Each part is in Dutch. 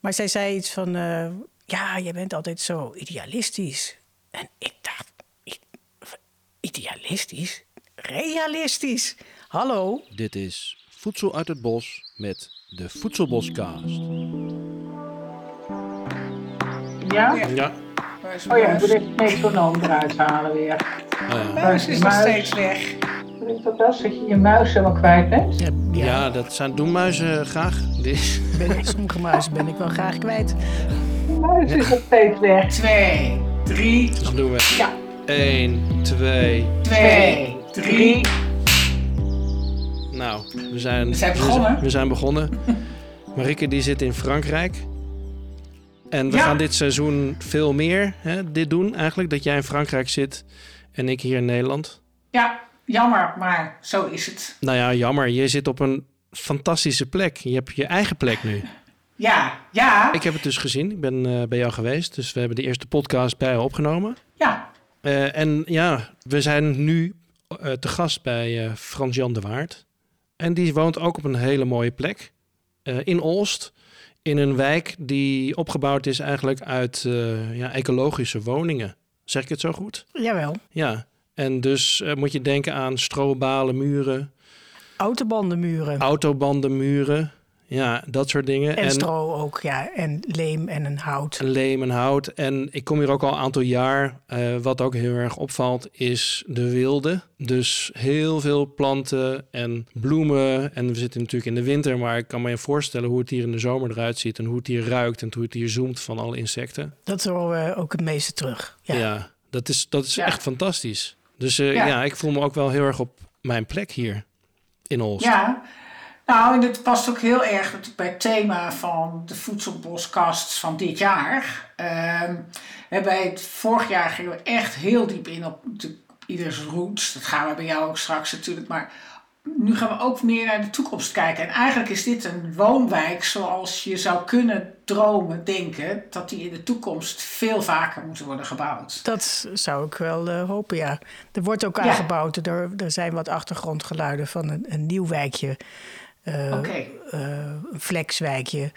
Maar zij zei iets van, eh, ja, je bent altijd zo idealistisch. En ik dacht, idealistisch? Realistisch? Hallo? Dit is Voedsel uit het Bos met de Voedselboscast. Ja? Ja, Oh ja, ik moet even het metronoom eruit halen weer. oh ja. Muis is nog steeds weg. Dat dat je je muis helemaal kwijt bent? Ja, ja, ja, dat zijn doen muizen graag. Die- Ben ik, sommige muizen ben ik wel graag kwijt. Je muis is nog steeds weg. Twee, drie, Dan doen we Ja. 1, 2. twee, drie. Nou, we zijn, We zijn begonnen. We zijn begonnen. Marike die zit in Frankrijk. En we Ja. gaan dit seizoen veel meer hè, dit doen eigenlijk. Dat jij in Frankrijk zit en ik hier in Nederland. Ja, jammer, maar zo is het. Nou ja, jammer. Je zit op een fantastische plek. Je hebt je eigen plek nu. Ja, ja, Ik heb het dus gezien. Ik ben eh, bij jou geweest. Dus we hebben de eerste podcast bij jou opgenomen. ja. Eh, en ja, we zijn nu eh, te gast bij eh Frans-Jan de Waard. En die woont ook op een hele mooie plek. eh, in Olst. In een wijk die opgebouwd is eigenlijk uit eh, ja, ecologische woningen. Zeg ik het zo goed? Jawel. Ja. En dus eh, moet je denken aan strobalen muren, Autobandenmuren. autobanden muren. Ja, dat soort dingen. En stro ook, ja. En leem en een hout. leem en hout. En ik kom hier ook al een aantal jaar. Eh, wat ook heel erg opvalt is de wilde. Dus heel veel planten en bloemen. En we zitten natuurlijk in de winter, maar ik kan me voorstellen hoe het hier in de zomer eruit ziet. En hoe het hier ruikt en hoe het hier zoemt van alle insecten. Dat horen we ook het meeste terug. Ja. Ja, dat is, dat is Ja. echt fantastisch. Dus eh, ja. Ja. ik voel me ook wel heel erg op mijn plek hier in Olst. Ja, nou, en dit past ook heel erg bij het thema van de voedselboskast van dit jaar. We bij het vorig jaar gingen we echt heel diep in op de, ieders roots. Dat gaan we bij jou ook straks natuurlijk. Maar nu gaan we ook meer naar de toekomst kijken. En eigenlijk is dit een woonwijk zoals je zou kunnen dromen, denken, dat die in de toekomst veel vaker moeten worden gebouwd. Dat zou ik wel eh, hopen, ja. Er wordt ook Ja. aangebouwd. Er, er zijn wat achtergrondgeluiden van een, een nieuw wijkje. eh, een flexwijkje.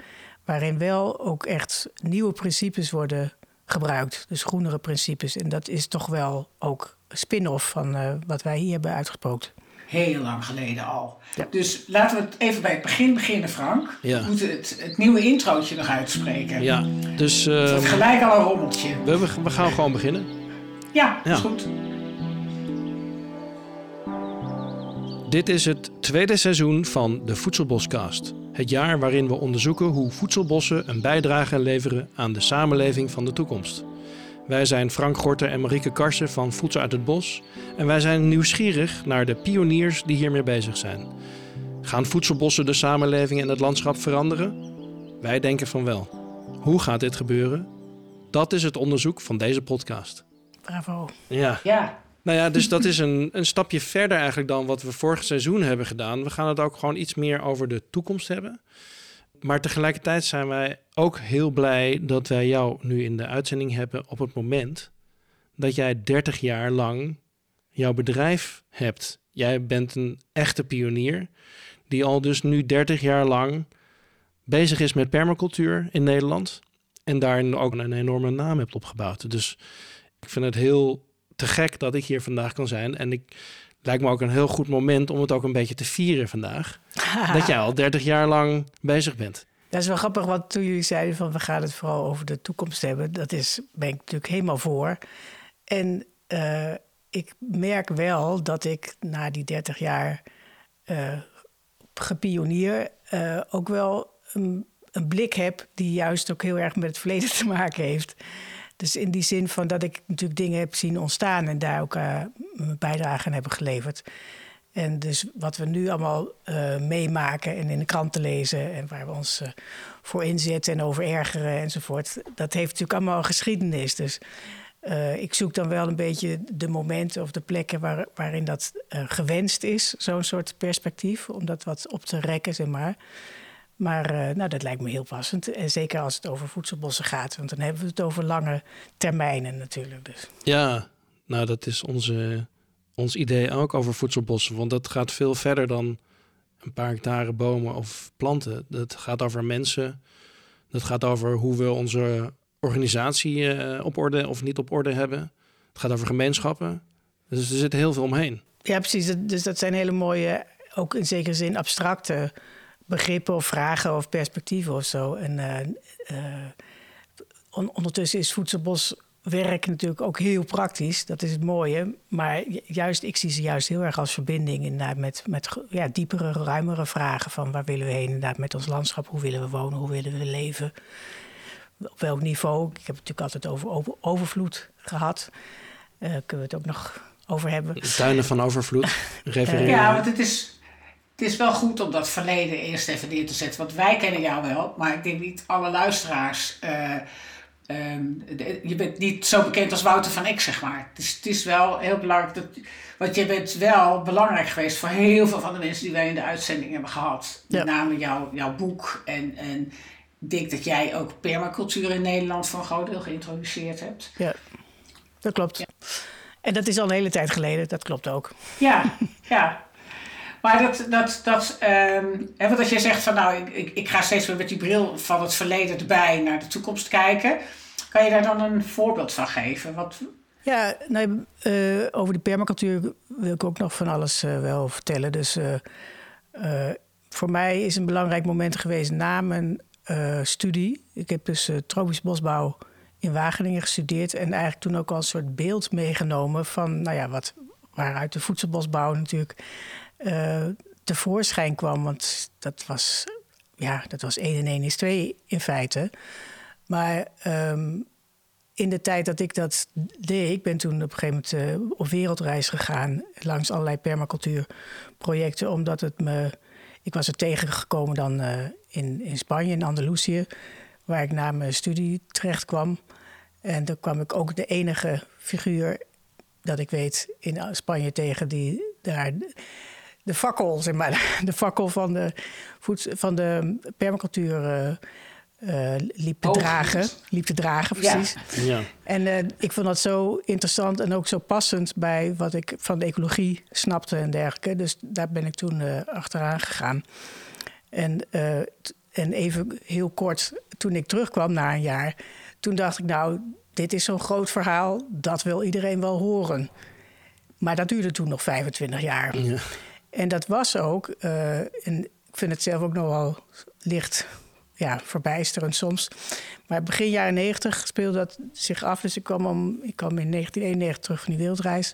Waarin wel ook echt nieuwe principes worden gebruikt. Dus groenere principes. En dat is toch wel ook spin-off van wat wij hier hebben uitgesproken. Heel lang geleden al. Ja. Dus laten we het even bij het begin beginnen, Frank. Ja. We moeten het, het nieuwe introotje nog uitspreken. Ja, dus Het eh, wordt gelijk al een rommeltje. we, we we gaan gewoon beginnen. Ja, Ja. is goed. Dit is het tweede seizoen van de Voedselboscast. Het jaar waarin we onderzoeken hoe voedselbossen een bijdrage leveren aan de samenleving van de toekomst. Wij zijn Frank Gorter en Marieke Karsen van Voedsel uit het Bos. En wij zijn nieuwsgierig naar de pioniers die hiermee bezig zijn. Gaan voedselbossen de samenleving en het landschap veranderen? Wij denken van wel. Hoe gaat dit gebeuren? Dat is het onderzoek van deze podcast. Bravo. Ja. Ja, Nou ja, dus dat is een, een stapje verder eigenlijk dan wat we vorig seizoen hebben gedaan. We gaan het ook gewoon iets meer over de toekomst hebben. Maar tegelijkertijd zijn wij ook heel blij dat wij jou nu in de uitzending hebben op het moment dat jij 30 jaar lang jouw bedrijf hebt. Jij bent een echte pionier die al dus nu 30 jaar lang bezig is met permacultuur in Nederland. En daarin ook een enorme naam hebt opgebouwd. Dus ik vind het heel te gek dat ik hier vandaag kan zijn. En ik lijkt me ook een heel goed moment om het ook een beetje te vieren vandaag. Dat jij al 30 jaar lang bezig bent. Dat is wel grappig, want toen jullie zeiden van we gaan het vooral over de toekomst hebben, dat is, ben ik natuurlijk helemaal voor. En eh, ik merk wel dat ik na die 30 jaar eh gepionier eh, ook wel een, een blik heb die juist ook heel erg met het verleden te maken heeft. Dus in die zin van dat ik natuurlijk dingen heb zien ontstaan en daar ook eh, mijn bijdrage aan hebben geleverd. En dus wat we nu allemaal eh, meemaken en in de kranten lezen en waar we ons eh, voor inzetten en over ergeren enzovoort, dat heeft natuurlijk allemaal geschiedenis. Dus ik zoek dan wel een beetje de momenten of de plekken waar, waarin dat gewenst is, zo'n soort perspectief, om dat wat op te rekken, zeg maar. Maar eh, nou, dat lijkt me heel passend. En zeker als het over voedselbossen gaat, want dan hebben we het over lange termijnen natuurlijk. Dus. Ja, nou dat is onze, ons idee ook over voedselbossen. Want dat gaat veel verder dan een paar hectare bomen of planten. Dat gaat over mensen, Dat gaat over hoe we onze organisatie eh, op orde of niet op orde hebben. Het gaat over gemeenschappen. Dus er zit heel veel omheen. Ja, precies. Dus dat zijn hele mooie, ook in zekere zin abstracte begrippen of vragen of perspectieven of zo. En eh, eh, on- ondertussen is voedselboswerk natuurlijk ook heel praktisch. Dat is het mooie. Maar ju- juist, ik zie ze juist heel erg als verbinding inderdaad met, met ja, diepere, ruimere vragen van waar willen we heen inderdaad met ons landschap. Hoe willen we wonen? Hoe willen we leven? Op welk niveau? Ik heb het natuurlijk altijd over over- overvloed gehad. Eh kunnen we het ook nog over hebben. Tuinen van overvloed. Refereren. Ja, want het is, het is wel goed om dat verleden eerst even neer te zetten. Want wij kennen jou wel, maar ik denk niet alle luisteraars. eh, ehm, de- je bent niet zo bekend als Wouter van Eck, zeg maar. Dus het is wel heel belangrijk dat. Want je bent wel belangrijk geweest voor heel veel van de mensen die wij in de uitzending hebben gehad. Met name jouw, jouw boek. En, en ik denk dat jij ook permacultuur in Nederland voor een groot deel geïntroduceerd hebt. Ja, dat klopt. En dat is al een hele tijd geleden, dat klopt ook. Ja, ja. Maar dat, dat, dat ehm, hè, want als jij zegt van nou, ik, ik, ga steeds weer met die bril van het verleden erbij naar de toekomst kijken. Kan je daar dan een voorbeeld van geven? Wat, Ja, nou, eh, over de permacultuur wil ik ook nog van alles eh, wel vertellen. Dus eh, voor mij is een belangrijk moment geweest na mijn studie. Ik heb dus tropisch bosbouw in Wageningen gestudeerd. En eigenlijk toen ook al een soort beeld meegenomen van, nou ja, wat, waaruit de voedselbosbouw natuurlijk eh, tevoorschijn kwam. Want dat was, ja, dat was 1 en 1 is 2 in feite. Maar ehm, in de tijd dat ik dat deed, ik ben toen op een gegeven moment eh, op wereldreis gegaan langs allerlei permacultuurprojecten, omdat het me. Ik was er tegengekomen dan eh, in, in Spanje, in Andalusië, waar ik na mijn studie terecht kwam. En daar kwam ik ook de enige figuur dat ik weet in Spanje tegen die daar de fakkel, zeg maar, de fakkel van de, voeds- van de permacultuur eh, eh, liep te dragen. Liep te dragen, precies. Ja. En eh, ik vond dat zo interessant en ook zo passend bij wat ik van de ecologie snapte en dergelijke. Dus daar ben ik toen eh, achteraan gegaan. En, eh, en even heel kort, toen ik terugkwam na een jaar, toen dacht ik, nou, dit is zo'n groot verhaal, dat wil iedereen wel horen. Maar dat duurde toen nog 25 jaar. Ja. En dat was ook, eh, en ik vind het zelf ook nog wel licht ja, verbijsterend soms. Maar begin jaren 90 speelde dat zich af. Dus ik kwam, om, ik in 1991 terug van die wereldreis.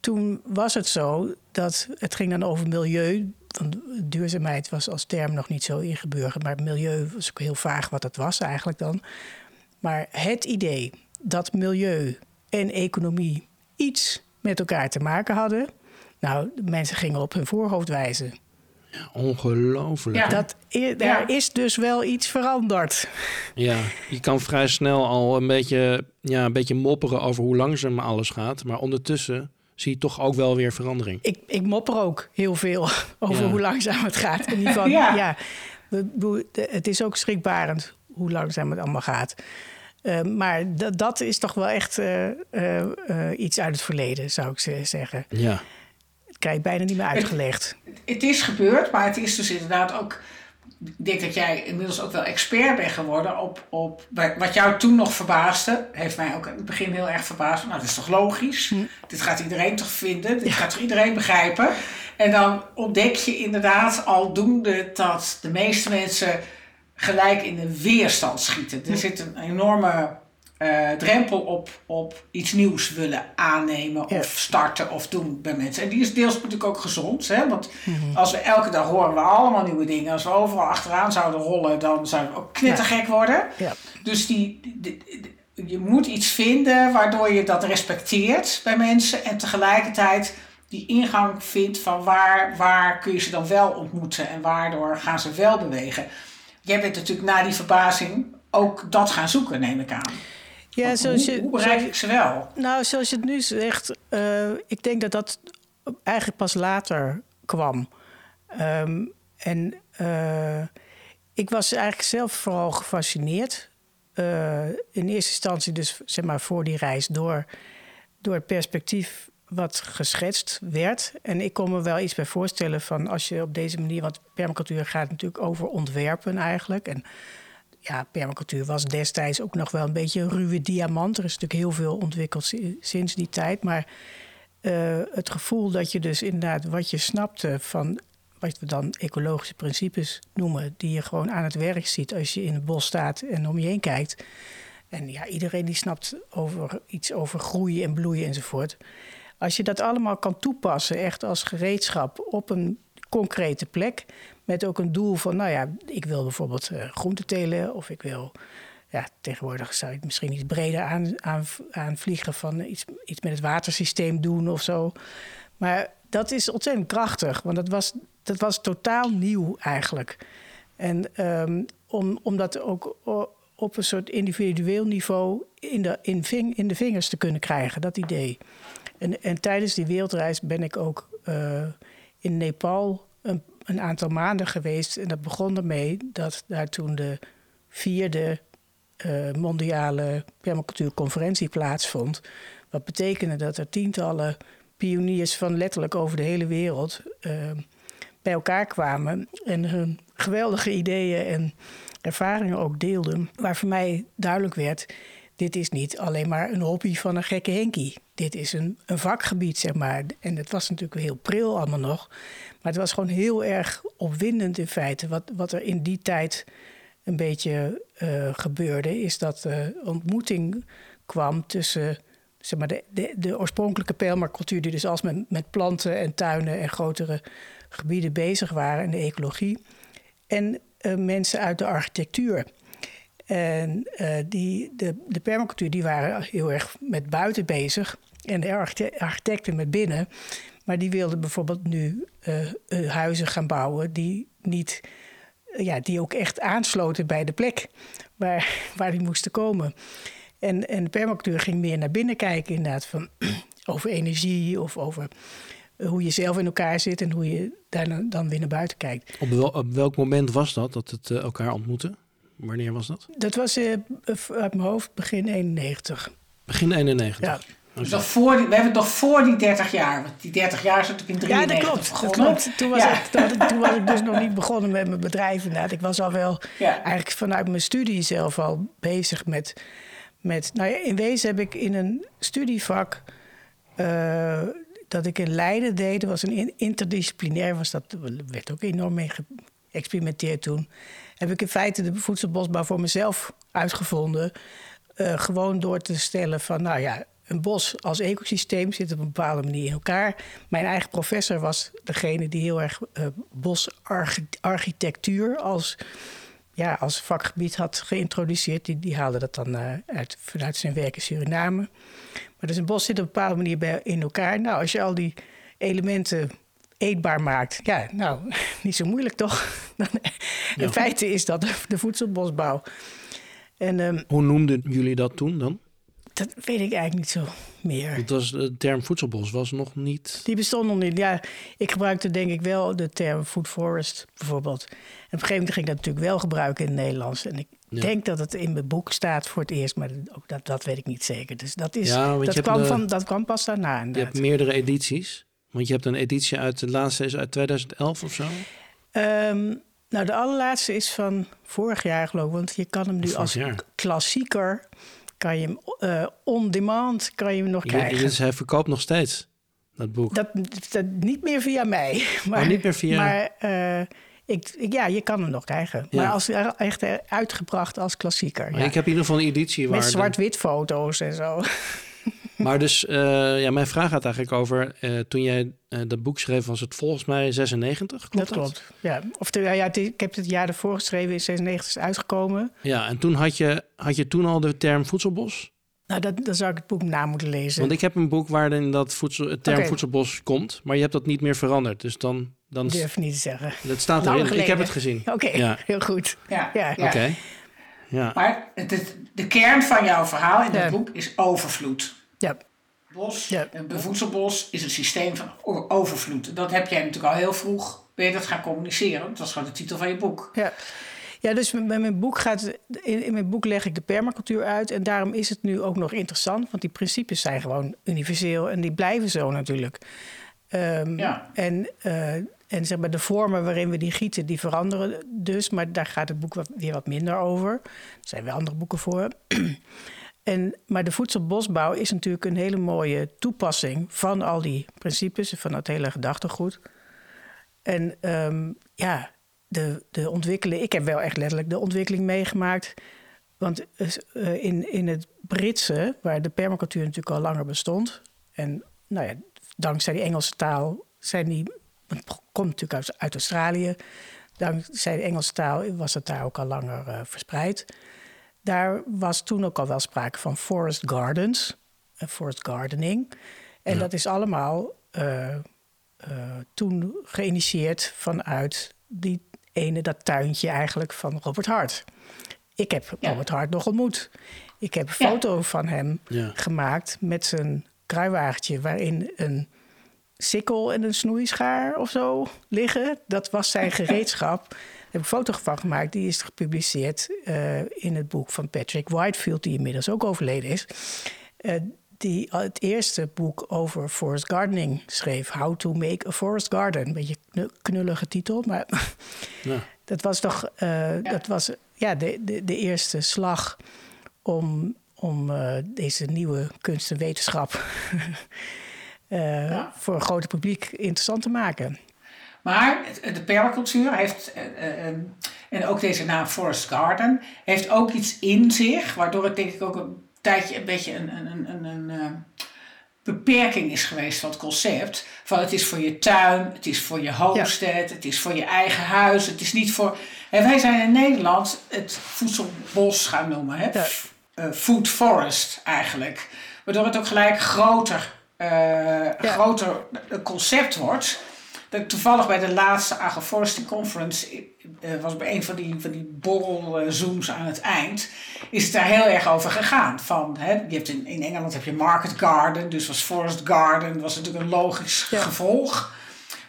Toen was het zo dat het ging dan over milieu. Want duurzaamheid was als term nog niet zo ingeburgerd. Maar milieu was ook heel vaag wat dat was eigenlijk dan. Maar het idee dat milieu en economie iets met elkaar te maken hadden. Nou, de mensen gingen op hun voorhoofd wijzen. Ongelooflijk. Ja. Ja. Dat, daar is dus wel iets veranderd. je kan vrij snel al een beetje, ja, een beetje mopperen over hoe langzaam alles gaat. Maar ondertussen zie je toch ook wel weer verandering. Ik, ik mopper ook heel veel over Ja. hoe langzaam het gaat. In ieder geval, Ja. ja. het is ook schrikbarend hoe langzaam het allemaal gaat. Eh, maar dat, dat is toch wel echt eh, eh, iets uit het verleden, zou ik ze- zeggen. Ja. Krijg je bijna niet meer uitgelegd. het is gebeurd, maar het is dus inderdaad ook. Ik denk dat jij inmiddels ook wel expert bent geworden op, op wat jou toen nog verbaasde. Heeft mij ook in het begin heel erg verbaasd. Nou, dat is toch logisch? Dit gaat iedereen toch vinden? Dit gaat toch iedereen begrijpen? En dan ontdek je inderdaad aldoende dat de meeste mensen gelijk in de weerstand schieten. Er zit een enorme eh, drempel op, op iets nieuws willen aannemen Ja. of starten of doen bij mensen. En die is deels natuurlijk ook gezond. Hè? Want als we elke dag horen we allemaal nieuwe dingen. Als we overal achteraan zouden rollen, dan zouden we ook knettergek worden. Ja. Dus die, die- die- je moet iets vinden waardoor je dat respecteert bij mensen. En tegelijkertijd die ingang vindt van waar, waar kun je ze dan wel ontmoeten. En waardoor gaan ze wel bewegen. Jij bent natuurlijk na die verbazing ook dat gaan zoeken, neem ik aan. Ja, zoals hoe, je, hoe bereik ik ze wel? Nou, zoals je het nu zegt, eh, ik denk dat dat eigenlijk pas later kwam. Ehm, en eh, ik was eigenlijk zelf vooral gefascineerd. eh, in eerste instantie dus, zeg maar, voor die reis door, door het perspectief wat geschetst werd. En ik kon me wel iets bij voorstellen van als je op deze manier... want permacultuur gaat natuurlijk over ontwerpen eigenlijk... En ja, permacultuur was destijds ook nog wel een beetje een ruwe diamant. Er is natuurlijk heel veel ontwikkeld si- sinds die tijd. Maar eh, het gevoel dat je dus inderdaad wat je snapte van wat we dan ecologische principes noemen, die je gewoon aan het werk ziet als je in het bos staat en om je heen kijkt. En ja, iedereen die snapt over iets over groeien en bloeien enzovoort. Als je dat allemaal kan toepassen, echt als gereedschap op een concrete plek, met ook een doel van, nou ja, ik wil bijvoorbeeld eh, groenten telen of ik wil, ja, tegenwoordig zou het misschien iets breder aan, aan, aanvliegen van iets, iets met het watersysteem doen of zo. Maar dat is ontzettend krachtig, want dat was, dat was totaal nieuw eigenlijk. En ehm, om, om dat ook op een soort individueel niveau in de, in, ving, in de vingers te kunnen krijgen, dat idee. En, en tijdens die wereldreis ben ik ook eh, in Nepal een, aantal maanden geweest. En dat begon ermee dat daar toen de vierde eh, mondiale permacultuurconferentie plaatsvond. Wat betekende dat er tientallen pioniers van letterlijk over de hele wereld eh, bij elkaar kwamen en hun geweldige ideeën en ervaringen ook deelden. Waar voor mij duidelijk werd: dit is niet alleen maar een hobby van een gekke Henkie. Dit is een, een vakgebied, zeg maar. En het was natuurlijk heel pril allemaal nog. Maar het was gewoon heel erg opwindend in feite. Wat, wat er in die tijd een beetje eh, gebeurde, is dat de ontmoeting kwam tussen zeg maar, de, de, de oorspronkelijke permacultuur, die dus als met, met planten en tuinen en grotere gebieden bezig waren, en de ecologie, en eh, mensen uit de architectuur. En eh, die, de, de permacultuur die waren heel erg met buiten bezig en de archite- architecten met binnen. Maar die wilden bijvoorbeeld nu eh, eh, huizen gaan bouwen die niet ja, die ook echt aansloten bij de plek waar, waar die moesten komen. En, en de permacultuur ging meer naar binnen kijken, inderdaad, van, over energie of over hoe je zelf in elkaar zit en hoe je daar dan- weer naar buiten kijkt. Op, wel, op welk moment was dat, dat het elkaar ontmoette? Wanneer was dat? Dat was eh, uit mijn hoofd begin 91. Begin 91. Ja, Dus nog voor die, we hebben het nog voor die 30 jaar. Want die 30 jaar is natuurlijk in ja 93 dat klopt. Dat klopt. Toen, was Ja. ik, toen, was ik dus nog niet begonnen met mijn bedrijf inderdaad. Ik was al wel Ja. eigenlijk vanuit mijn studie zelf al bezig met... met nou ja, in wezen heb ik in een studievak eh, dat ik in Leiden deed... dat was een in- interdisciplinair, was dat, werd ook enorm mee geëxperimenteerd toen... heb ik in feite de voedselbosbouw voor mezelf uitgevonden... Eh, gewoon door te stellen van, nou ja, een bos als ecosysteem zit op een bepaalde manier in elkaar. Mijn eigen professor was degene die heel erg eh, bosarchitectuur als, ja, als vakgebied had geïntroduceerd. Die, die haalde dat dan eh, uit, vanuit zijn werk in Suriname. Maar dus een bos zit op een bepaalde manier bij, in elkaar. Nou, als je al die elementen eetbaar maakt, ja, nou, niet zo moeilijk toch? In feite is dat de, voedselbosbouw. En ehm, Hoe noemden jullie dat toen dan? dat weet ik eigenlijk niet zo meer. Want was, de term voedselbos was nog niet... Die bestond nog niet. Ja, ik gebruikte denk ik wel de term food forest bijvoorbeeld. En op een gegeven moment ging ik dat natuurlijk wel gebruiken in het Nederlands. En ik Ja. denk dat het in mijn boek staat voor het eerst, maar ook dat, dat weet ik niet zeker. Dus dat, is, Ja, je dat, kwam, de- van, dat kwam pas daarna Je inderdaad. hebt meerdere edities. Want je hebt een editie uit, de laatste is uit 2011 of zo. Ehm, nou, de allerlaatste is van vorig jaar geloof ik. Want je kan hem nu als jaar. klassieker, kan je hem eh, on demand, kan je hem nog krijgen. Dus hij verkoopt nog steeds, dat boek. Dat, dat niet meer via mij. Maar, Oh, niet meer via- Maar eh, ik, ik- ja, je kan hem nog krijgen. Ja. Maar als, echt uitgebracht als klassieker. Maar ja. Ik heb in ieder geval een editie waar... Met zwart-wit foto's en zo. Maar dus, eh, ja, mijn vraag gaat eigenlijk over... eh, toen jij eh, dat boek schreef, was het volgens mij 96, klopt dat klopt. Ja. Of de, ja, het- ik heb het jaar ervoor geschreven, in 96 is uitgekomen. Ja, en toen had je, had je toen al de term voedselbos? Nou, dat, dan zou ik het boek na moeten lezen. Want ik heb een boek waarin dat voedsel, het term voedselbos komt, maar je hebt dat niet meer veranderd. Dus dan, dan Ik durf niet te zeggen. dat staat Lang erin. Ik heb het gezien. Oké, Ja. heel goed. Ja, Ja. ja. Oké. Ja. Maar het, het- de kern van jouw verhaal in Ja. het boek is overvloed. Ja, Bos, Ja. een voedselbos is een systeem van overvloed. Dat heb jij natuurlijk al heel vroeg, ben je dat gaan communiceren. Dat was gewoon de titel van je boek. Ja. Ja, dus met mijn boek gaat, in, mijn boek leg ik de permacultuur uit. En daarom is het nu ook nog interessant. Want die principes zijn gewoon universeel en die blijven zo natuurlijk. Ehm, Ja. en, eh, en zeg maar, de vormen waarin we die gieten, die veranderen dus. Maar daar gaat het boek wat, weer wat minder over. Er zijn wel andere boeken voor. En, maar de voedselbosbouw is natuurlijk een hele mooie toepassing van al die principes, van dat hele gedachtegoed. En um, ja, de, de ontwikkeling. Ik heb wel echt letterlijk de ontwikkeling meegemaakt. Want uh, in, in het Britse, waar de permacultuur natuurlijk al langer bestond. En nou ja, dankzij die Engelse taal zijn die. Het komt natuurlijk uit, Australië. Dankzij de Engelse taal was het daar ook al langer uh, verspreid. Daar was toen ook al wel sprake van forest gardens, uh, forest gardening. En ja. dat is allemaal uh, toen geïnitieerd vanuit die ene, dat tuintje eigenlijk van Robert Hart. Ik heb ja. Robert Hart nog ontmoet. Ik heb een foto van hem gemaakt met zijn kruiwagentje... waarin een sikkel en een snoeischaar of zo liggen. Dat was zijn gereedschap. Daar heb ik een foto van gemaakt. Die is gepubliceerd uh, in het boek van Patrick Whitefield... die inmiddels ook overleden is. Uh, die het eerste boek over forest gardening schreef. How to make a forest garden. Een beetje knullige titel, maar ja. dat was toch uh, ja. dat was, ja, de, de, de eerste slag om, om uh, deze nieuwe kunst en wetenschap uh, ja. voor een groot publiek interessant te maken. Maar de permacultuur heeft, en ook deze naam Forest Garden, heeft ook iets in zich, waardoor het denk ik ook een tijdje een beetje een, een, een, een, een uh, beperking is geweest van het concept. Van het is voor je tuin, het is voor je homestead, ja. het is voor je eigen huis. Het is niet voor. En wij zijn in Nederland het voedselbos gaan noemen. Hè? Ja. Uh, food forest eigenlijk. Waardoor het ook gelijk groter, uh, ja. groter concept wordt. Dat toevallig bij de laatste agroforestry conference uh, was bij een van die, van die borrelzooms aan het eind, is het daar heel erg over gegaan. Van, hè, je hebt in, in Engeland heb je market garden, dus was forest garden, was natuurlijk een logisch ja. gevolg.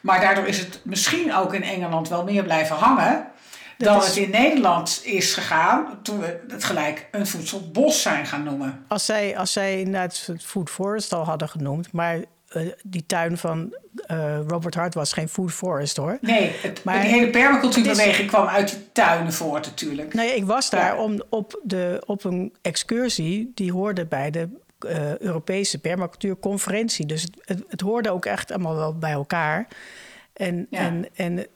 Maar daardoor is het misschien ook in Engeland wel meer blijven hangen dan is... het in Nederland is gegaan toen we het gelijk een voedselbos zijn gaan noemen. Als zij, als zij inderdaad het food forest al hadden genoemd, maar uh, die tuin van uh, Robert Hart was geen food forest hoor. Nee, het, maar die hele permacultuurbeweging kwam uit die tuinen voort natuurlijk. Nee, ik was daar ja. om, op, de, op een excursie die hoorde bij de uh, Europese permacultuurconferentie. Dus het, het, het, hoorde ook echt allemaal wel bij elkaar. En, ja. en, en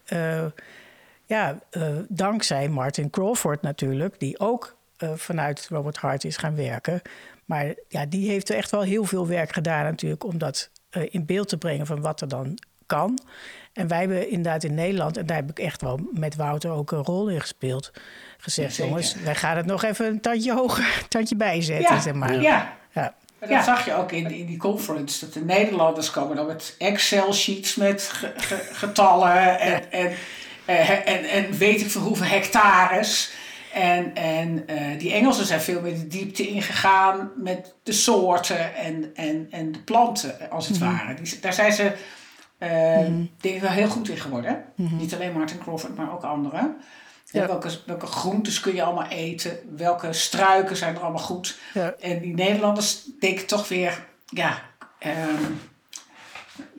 ja, dankzij Martin Crawford natuurlijk, die ook vanuit Robert Hart is gaan werken. Maar ja, die heeft echt wel heel veel werk gedaan natuurlijk om dat uh, in beeld te brengen van wat er dan kan. En wij hebben inderdaad in Nederland, en daar heb ik echt wel met Wouter ook een rol in gespeeld, gezegd: ja, jongens, wij gaan het nog even een tandje hoger, een tandje bijzetten. Ja, zeg maar. ja. ja. Maar dat zag je ook in, in die conference. Dat de Nederlanders komen dan met Excel-sheets met ge, ge, getallen en, en, en, en, en weet ik veel hoeveel hectares. En, en uh, die Engelsen zijn veel meer de diepte ingegaan met de soorten en, en, en de planten, als het mm -hmm. ware. Die, daar zijn ze, uh, mm -hmm. denk ik, wel heel goed in geworden. Mm -hmm. Niet alleen Martin Crawford, maar ook anderen. Ja. Welke, welke groentes kun je allemaal eten? Welke struiken zijn er allemaal goed? Ja. En die Nederlanders denken toch weer, ja, um,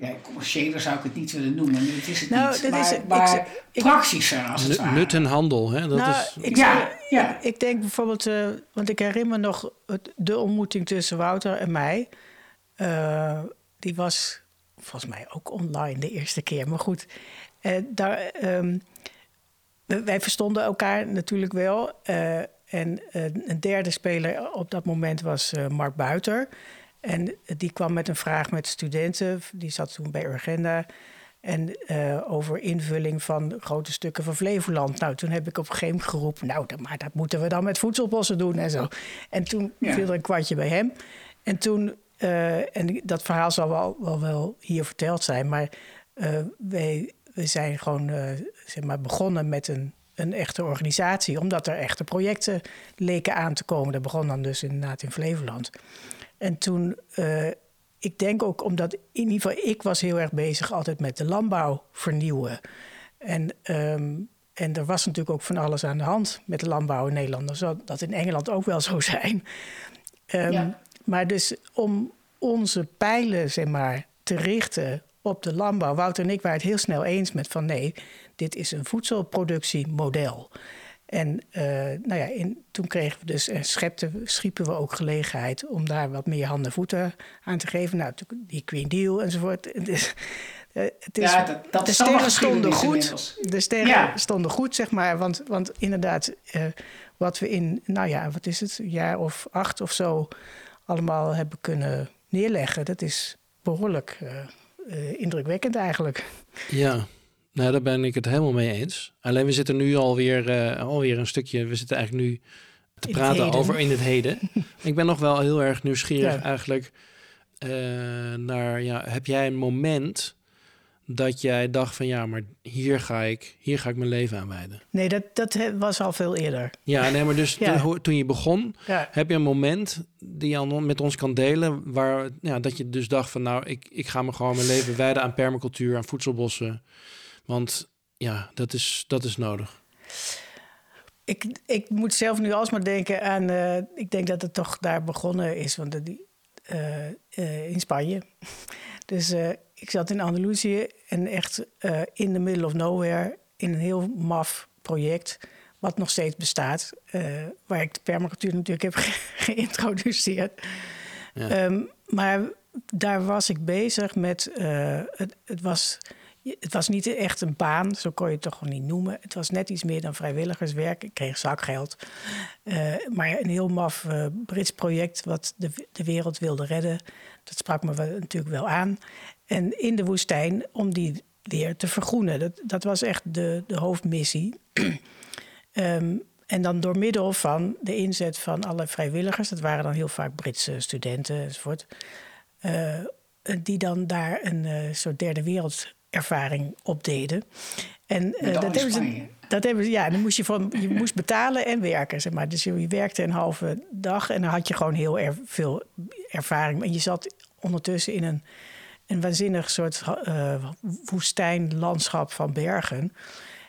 ja, commerciëler zou ik het niet willen noemen. Het is het nou, niet. Dat maar, is, maar ik, praktischer als het ware. Nut en handel, hè? Dat nou, is... ik, ja, ja. ik denk bijvoorbeeld, uh, want ik herinner me nog het, de ontmoeting tussen Wouter en mij. Uh, die was volgens mij ook online de eerste keer. Maar goed, uh, daar, um, wij verstonden elkaar natuurlijk wel. en een derde speler op dat moment was Mark Buiter. En die kwam met een vraag met studenten. Die zat toen bij Urgenda. En uh, over invulling van grote stukken van Flevoland. Nou, toen heb ik op een gegeven moment geroepen... nou, maar dat moeten we dan met voedselbossen doen en zo. En toen ja. viel er een kwartje bij hem. En toen... Uh, en dat verhaal zal wel, wel, wel hier verteld zijn... maar uh, wij, we zijn gewoon zeg maar begonnen met een, een echte organisatie... omdat er echte projecten leken aan te komen. Dat begon dan dus inderdaad in Flevoland... En toen, uh, ik denk ook omdat in ieder geval ik was heel erg bezig altijd met de landbouw vernieuwen. En, um, en er was natuurlijk ook van alles aan de hand met de landbouw in Nederland. Dat zal dat in Engeland ook wel zo zijn. Um, ja. Maar dus om onze pijlen zeg maar, te richten op de landbouw. Wouter en ik waren het heel snel eens met van nee, dit is een voedselproductiemodel. En uh, nou ja, in, toen kregen we dus en schepten, schiepen we ook gelegenheid om daar wat meer handen en voeten aan te geven. Nou, die Green Deal enzovoort. Dus, uh, het is, ja, dat, dat de sterren stonden goed. De sterren ja. stonden goed, zeg maar. Want, want inderdaad, uh, wat we in, nou ja, wat is het, een jaar of acht of zo allemaal hebben kunnen neerleggen, dat is behoorlijk indrukwekkend eigenlijk. Ja. Nou, daar ben ik het helemaal mee eens. Alleen we zitten nu alweer, uh, alweer een stukje, we zitten eigenlijk nu te praten over in het heden. ik ben nog wel heel erg nieuwsgierig ja. eigenlijk uh, naar, ja, heb jij een moment dat jij dacht van ja, maar hier ga ik, hier ga ik mijn leven aan wijden? Nee, dat, dat was al veel eerder. Ja, nee, maar dus ja. toen, toen, je begon, ja. heb je een moment die je met ons kan delen, waar ja, dat je dus dacht van nou, ik, ik ga me gewoon mijn leven wijden aan permacultuur, aan voedselbossen. Want ja, dat is, dat is nodig. Ik, ik moet zelf nu alsmaar denken aan. Uh, ik denk dat het toch daar begonnen is, want die, uh, uh, in Spanje. Dus ik zat in Andalusië en echt in the middle of nowhere in een heel maf project. Wat nog steeds bestaat. waar ik de permacultuur natuurlijk heb ge geïntroduceerd. Ja. Um, maar daar was ik bezig met. het, het was het was niet echt een baan, zo kon je het toch gewoon niet noemen. Het was net iets meer dan vrijwilligerswerk. Ik kreeg zakgeld. Uh, maar een heel maf uh, Brits project wat de, de wereld wilde redden. Dat sprak me natuurlijk wel aan. En in de woestijn om die weer te vergroenen. Dat, dat was echt de, de hoofdmissie. um, en dan door middel van de inzet van alle vrijwilligers, dat waren dan heel vaak Britse studenten enzovoort, uh, die dan daar een soort derde wereld ervaring opdeden. En uh, dat, hebben ze, dat hebben ze, ja, dan moest je van, je moest betalen en werken, zeg maar. Dus je werkte een halve dag en dan had je gewoon heel erg veel ervaring. En je zat ondertussen in een, een waanzinnig soort uh, woestijnlandschap van bergen.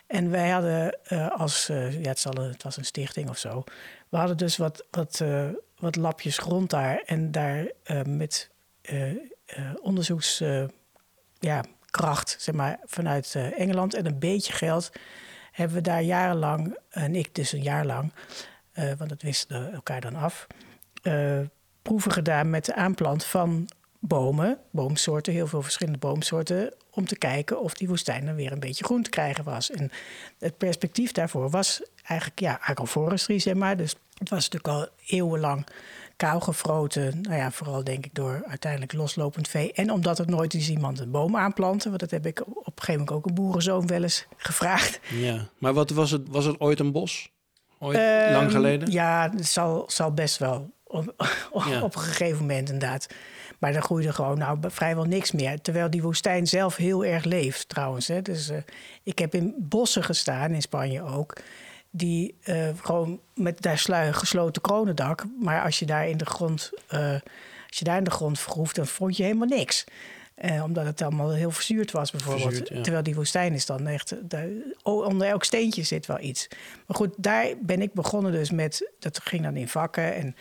En wij hadden uh, als, ja, het, zal, het was een stichting of zo. We hadden dus wat, wat, wat lapjes grond daar en daar met onderzoeks ja, kracht zeg maar, vanuit uh, Engeland en een beetje geld hebben we daar jarenlang, en ik dus een jaar lang, uh, want dat wisten elkaar dan af, uh, proeven gedaan met de aanplant van bomen, boomsoorten, heel veel verschillende boomsoorten, om te kijken of die woestijn dan weer een beetje groen te krijgen was. En het perspectief daarvoor was eigenlijk ja, agroforestry, zeg maar. Dus het was natuurlijk al eeuwenlang gefroten. Nou ja, vooral denk ik door uiteindelijk loslopend vee. En omdat er nooit eens iemand een boom aanplanten. Want dat heb ik op een gegeven moment ook een boerenzoon wel eens gevraagd. Ja, maar wat was het? Was het ooit een bos? Ooit, um, lang geleden? Ja, het zal, zal best wel. Op, ja. op een gegeven moment inderdaad. Maar er groeide gewoon nou, vrijwel niks meer. Terwijl die woestijn zelf heel ererg leeft trouwens. Hè. Dus uh, ik heb in bossen gestaan, in Spanje ook die uh, gewoon met daar sluier gesloten kronendak. Maar als je daar in de grond, uh, als je daar in de grond vergroeft, dan vond je helemaal niks. Uh, omdat het allemaal heel verzuurd was, bijvoorbeeld. Verzuurd, ja. Terwijl die woestijn is dan echt. Daar, onder elk steentje zit wel iets. Maar goed, daar ben ik begonnen dus met. Dat ging dan in vakken en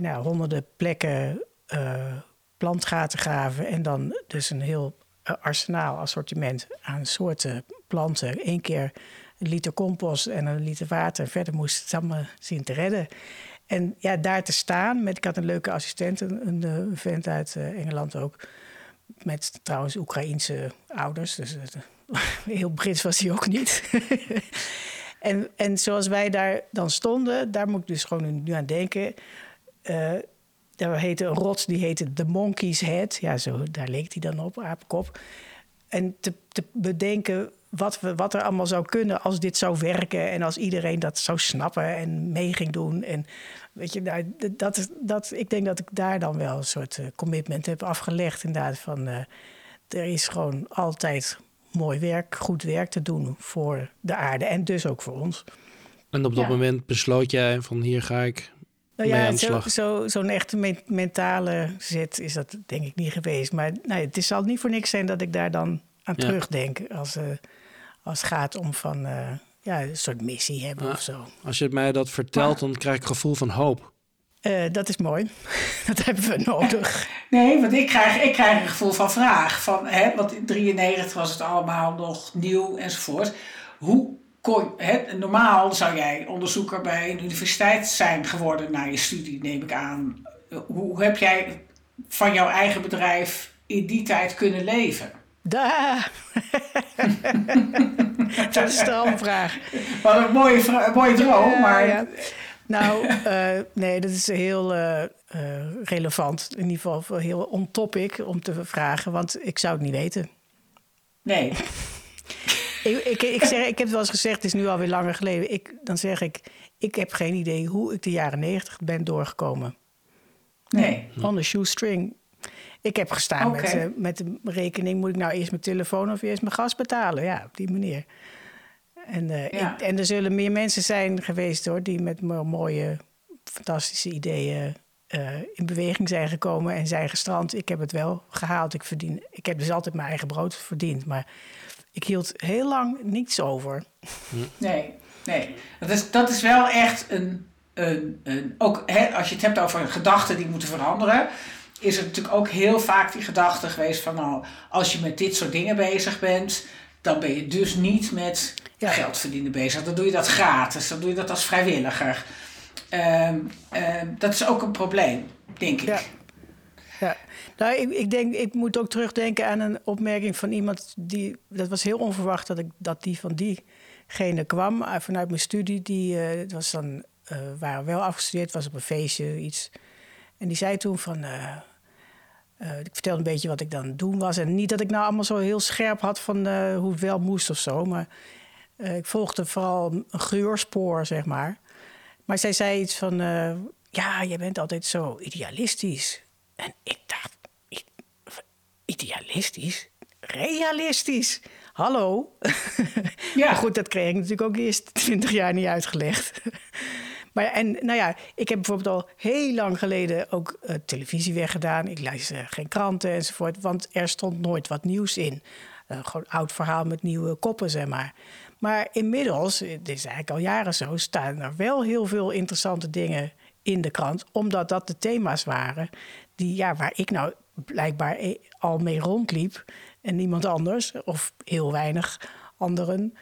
nou, honderden plekken plantgaten graven. En dan dus een heel arsenaal, assortiment aan soorten planten. Eén keer een liter compost en een liter water. Verder moest het allemaal zien te redden. En ja, daar te staan met, ik had een leuke assistent, een, een vent uit uh, Engeland ook. Met trouwens Oekraïense ouders. Dus uh, heel Brits was hij ook niet. en, en zoals wij daar dan stonden, daar moet ik dus gewoon nu aan denken. Uh, daar heette een rots, die heette The Monkey's Head. Ja, zo, daar leek hij dan op, apenkop. En te bedenken wat, we, wat er allemaal zou kunnen als dit zou werken. En als iedereen dat zou snappen en mee ging doen. En weet je, nou, dat, dat, ik denk dat ik daar dan wel een soort uh, commitment heb afgelegd. Inderdaad, van uh, er is gewoon altijd mooi werk, goed werk te doen voor de aarde. En dus ook voor ons. En op dat ja. moment besloot jij van hier ga ik nou ja, zo'n zo, zo echte me mentale zit is dat denk ik niet geweest. Maar nou, het zal niet voor niks zijn dat ik daar dan aan ja. terugdenk. Als, uh, als het gaat om van uh, ja, een soort missie hebben ja. of zo. Als je mij dat vertelt, maar, dan krijg ik gevoel van hoop. Eh, dat is mooi. dat hebben we nodig. Nee, want ik krijg, ik krijg een gevoel van vraag. Van, hè, want in 93 was het allemaal nog nieuw enzovoort. Hoe kon, hè, normaal zou jij onderzoeker bij een universiteit zijn geworden na je studie, neem ik aan. Hoe heb jij van jouw eigen bedrijf in die tijd kunnen leven? Daar. dat is de hamvraag. Wat een mooie, vra- mooie droom, Ja, maar... ja. Nou, eh, nee, dat is heel eh, eh, relevant. In ieder geval heel on-topic om te vragen, want ik zou het niet weten. Nee, Ik, ik, ik, zeg, ik heb het wel eens gezegd, het is nu alweer langer geleden. Ik, dan zeg ik, ik heb geen idee hoe ik de jaren negentig ben doorgekomen. nee. On the shoestring. Ik heb gestaan met, eh, met de rekening. Moet ik nou eerst mijn telefoon of eerst mijn gas betalen? Ja, op die manier. En, eh, Ja. ik- en er zullen meer mensen zijn geweest hoor, die met mo- mooie, fantastische ideeën eh, in beweging zijn gekomen en zijn gestrand. Ik heb het wel gehaald. Ik, verdien, ik heb dus altijd mijn eigen brood verdiend. Maar ik hield heel lang niets over. Nee, nee. Dat is, dat is wel echt een. een, een ook hè, als je het hebt over gedachten die moeten veranderen. Is er natuurlijk ook heel vaak die gedachte geweest van nou, als je met dit soort dingen bezig bent, dan ben je dus niet met Ja. geld verdienen bezig. Dan doe je dat gratis, dan doe je dat als vrijwilliger. Ehm, ehm, dat is ook een probleem, denk ik. Ja. Ja, nou, ik, ik denk, ik moet ook terugdenken aan een opmerking van iemand die. Dat was heel onverwacht dat, ik, dat die van diegene kwam eh, vanuit mijn studie. Die eh, was dan, eh, waren wel afgestudeerd, was op een feestje, iets. En die zei toen van. eh, eh, ik vertelde een beetje wat ik dan aan het doen was. En niet dat ik nou allemaal zo heel scherp had van eh, hoe het wel moest of zo. Maar ik volgde vooral een geurspoor, zeg maar. Maar zij zei iets van... ja, je bent altijd zo idealistisch. En ik dacht, i- idealistisch? Realistisch? Hallo? Ja. Maar goed, dat kreeg ik natuurlijk ook eerst twintig jaar niet uitgelegd. Maar en nou ja, ik heb bijvoorbeeld al heel lang geleden ook eh, televisie weggedaan. Ik lees eh, geen kranten enzovoort, want er stond nooit wat nieuws in. Eh, gewoon oud verhaal met nieuwe koppen, zeg maar. Maar inmiddels, dit is eigenlijk al jaren zo, staan er wel heel veel interessante dingen in de krant. Omdat dat de thema's waren die, ja, waar ik nou blijkbaar al mee rondliep. En niemand anders, of heel weinig anderen.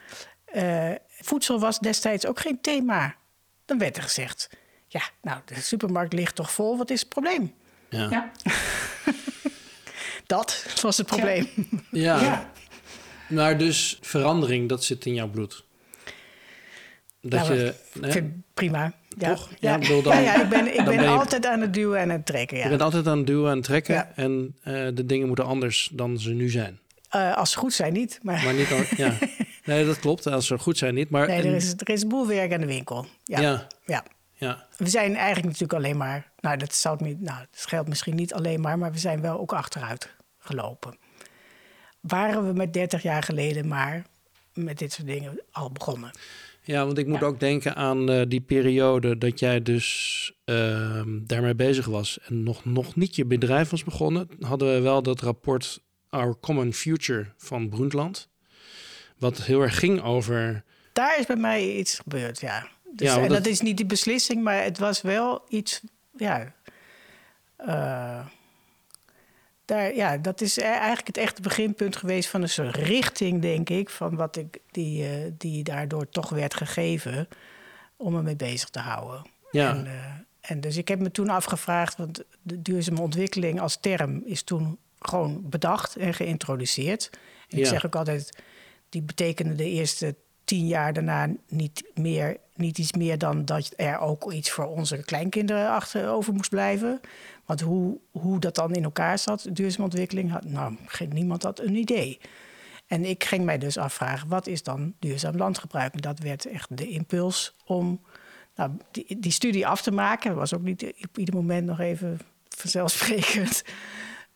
Voedsel was destijds ook geen thema. Dan werd er gezegd: Ja, nou, de supermarkt ligt toch vol, wat is het probleem? Ja. Ja. Dat was het probleem. Ja. Ja. Maar dus verandering, dat zit in jouw bloed. Dat Nou, je... Ik vind prima. Ja. Toch? Ja, Ja, ik bedoel, dan- ja, ja, ik ben, ik ben, ben je- altijd aan het duwen en aan het trekken. Je bent altijd aan het duwen en trekken. Ja. En eh, de dingen moeten anders dan ze nu zijn. Eh, als ze goed zijn, niet. Maar, Maar niet al, ja. Nee, dat klopt. Als ze goed zijn, niet. Maar nee, er is, er is een boel werk aan de winkel. Ja. ja. ja. ja. We zijn eigenlijk natuurlijk alleen maar. Nou, dat, zal niet, nou, dat geldt misschien niet alleen maar, maar we zijn wel ook achteruit gelopen. Waren we met 30 jaar geleden maar met dit soort dingen al begonnen? Ja, want ik moet Ja. ook denken aan eh, die periode dat jij dus ehm, daarmee bezig was en nog, nog niet je bedrijf was begonnen. Hadden we wel dat rapport Our Common Future van Brundtland. Wat heel erg ging over. Daar is bij mij iets gebeurd, ja. Dus, Ja, en dat... dat- is niet die beslissing, maar het was wel iets, ja. eh, daar, ja, dat is e- eigenlijk het echte beginpunt geweest van een soort richting, denk ik, van wat ik, die, eh, die daardoor toch werd gegeven om me mee bezig te houden. Ja, En, eh, en dus ik heb me toen afgevraagd, want de duurzame ontwikkeling als term is toen gewoon bedacht en geïntroduceerd. En ik Ja. zeg ook altijd, die betekende de eerste tien jaar daarna niet, meer, niet iets meer dan dat er ook iets voor onze kleinkinderen achterover moest blijven. Want hoe, hoe dat dan in elkaar zat, duurzame ontwikkeling, had nou, geen, niemand had een idee. En ik ging mij dus afvragen, wat is dan duurzaam landgebruik? En dat werd echt de impuls om nou, die, die studie af te maken. Dat was ook niet op ieder moment nog even vanzelfsprekend.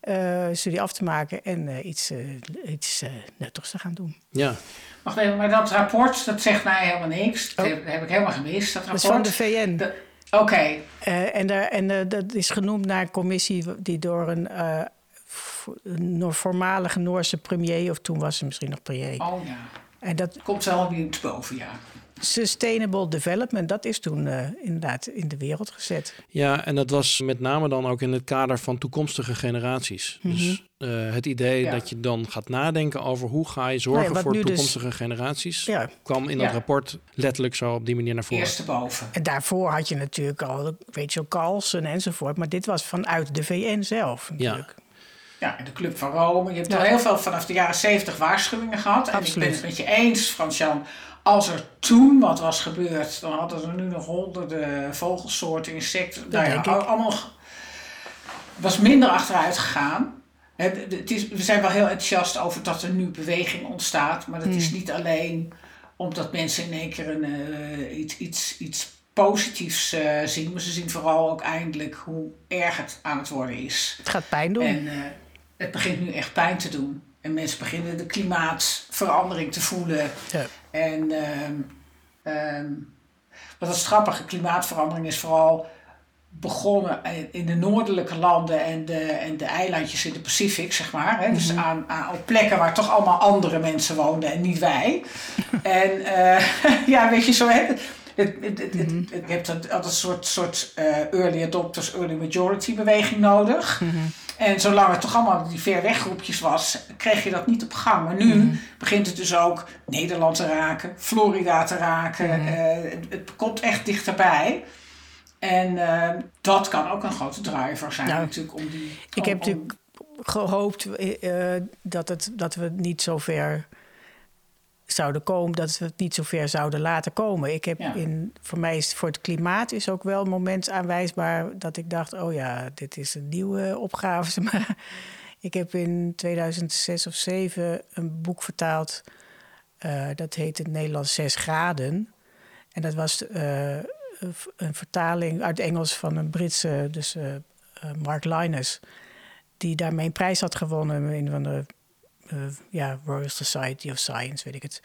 Eh, studie af te maken en eh, iets, eh, iets eh, nuttigs te gaan doen. ja. Wacht even, maar dat rapport, dat zegt mij helemaal niks. Dat Oh. heb, heb ik helemaal gemist, dat Dat is rapport. van de VN. De- Oké, Eh, en daar, en dat is genoemd naar een commissie die door een, eh, Noor- voormalige Noorse premier, of toen was ze misschien nog premier. oh ja. En dat, Komt wel niet boven, ja. Sustainable Development, dat is toen uh, inderdaad in de wereld gezet. Ja, en dat was met name dan ook in het kader van toekomstige generaties. Mm -hmm. Dus uh, het idee ja. dat je dan gaat nadenken over hoe ga je zorgen nou ja, voor toekomstige dus, generaties, ja. kwam in dat rapport letterlijk zo op die manier naar voren. Eerste boven. En daarvoor had je natuurlijk al Rachel Carlson enzovoort, maar dit was vanuit de VN zelf natuurlijk. Ja. Ja, de Club van Rome. Je hebt al heel veel vanaf de jaren zeventig waarschuwingen gehad. En Absoluut. ik ben het met je eens, Frans-Jan. Als er toen wat was gebeurd, dan hadden er nu nog honderden vogelsoorten, insecten. Dat nou ja, allemaal was minder achteruit gegaan. Het is, we zijn wel heel enthousiast over dat er nu beweging ontstaat. Maar dat is niet alleen omdat mensen in één keer een, uh, iets, iets, iets positiefs uh, zien. Maar ze zien vooral ook eindelijk hoe erg het aan het worden is. Het gaat pijn doen. En uh, het begint nu echt pijn te doen. En mensen beginnen de klimaatverandering te voelen. Ja. En um, um, wat is grappige klimaatverandering is vooral begonnen in de noordelijke landen en de, en de eilandjes in de Pacific, zeg maar. Hè? Dus aan, aan, op plekken waar toch allemaal andere mensen woonden en niet wij. en uh, ja, weet je, zo hè, het, het, het, mm-hmm. je hebt altijd een soort, soort uh, early adopters, early majority beweging nodig. Mm-hmm. En zolang het toch allemaal die ver weg groepjes was, kreeg je dat niet op gang. Maar nu mm-hmm. begint het dus ook Nederland te raken, Florida te raken. Uh, het, het, komt echt dichterbij. En uh, dat kan ook een grote driver zijn nou, natuurlijk om die... Ik heb natuurlijk gehoopt uh, dat, het, dat we niet zo ver zouden komen, dat we het niet zo ver zouden laten komen. Ik heb ja. in, voor mij is voor het klimaat is ook wel een moment aanwijsbaar dat ik dacht: oh ja, dit is een nieuwe opgave. Maar ik heb in 2006 of 2007 een boek vertaald. Uh, dat heet het Nederlands 6 graden. En dat was uh, een vertaling uit Engels van een Britse, dus uh, Mark Linus, die daarmee een prijs had gewonnen. Een van de uh, ja, Royal Society of Science, weet ik het.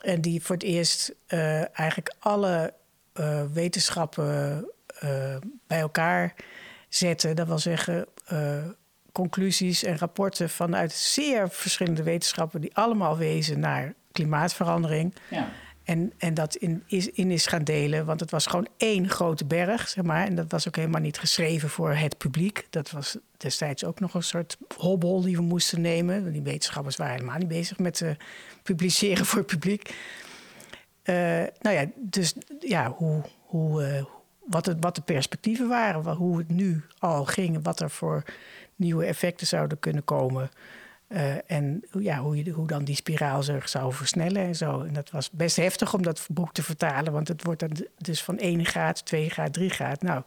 En die voor het eerst uh, eigenlijk alle uh, wetenschappen bij elkaar zetten. Dat wil zeggen, conclusies en rapporten vanuit zeer verschillende wetenschappen... die allemaal wezen naar klimaatverandering. Ja. En, en dat in is, in is gaan delen, want het was gewoon één grote berg, zeg maar. En dat was ook helemaal niet geschreven voor het publiek. Dat was destijds ook nog een soort hobbel die we moesten nemen. Die wetenschappers waren helemaal niet bezig met uh, publiceren voor het publiek. Uh, nou ja, dus ja, hoe, hoe, uh, wat, het, wat de perspectieven waren, hoe het nu al ging, wat er voor nieuwe effecten zouden kunnen komen. Uh, en ja, hoe, je, hoe dan die spiraal zich zou versnellen en zo. En dat was best heftig om dat boek te vertalen, want het wordt dan dus van 1 graad, 2 graad, 3 graad. Nou,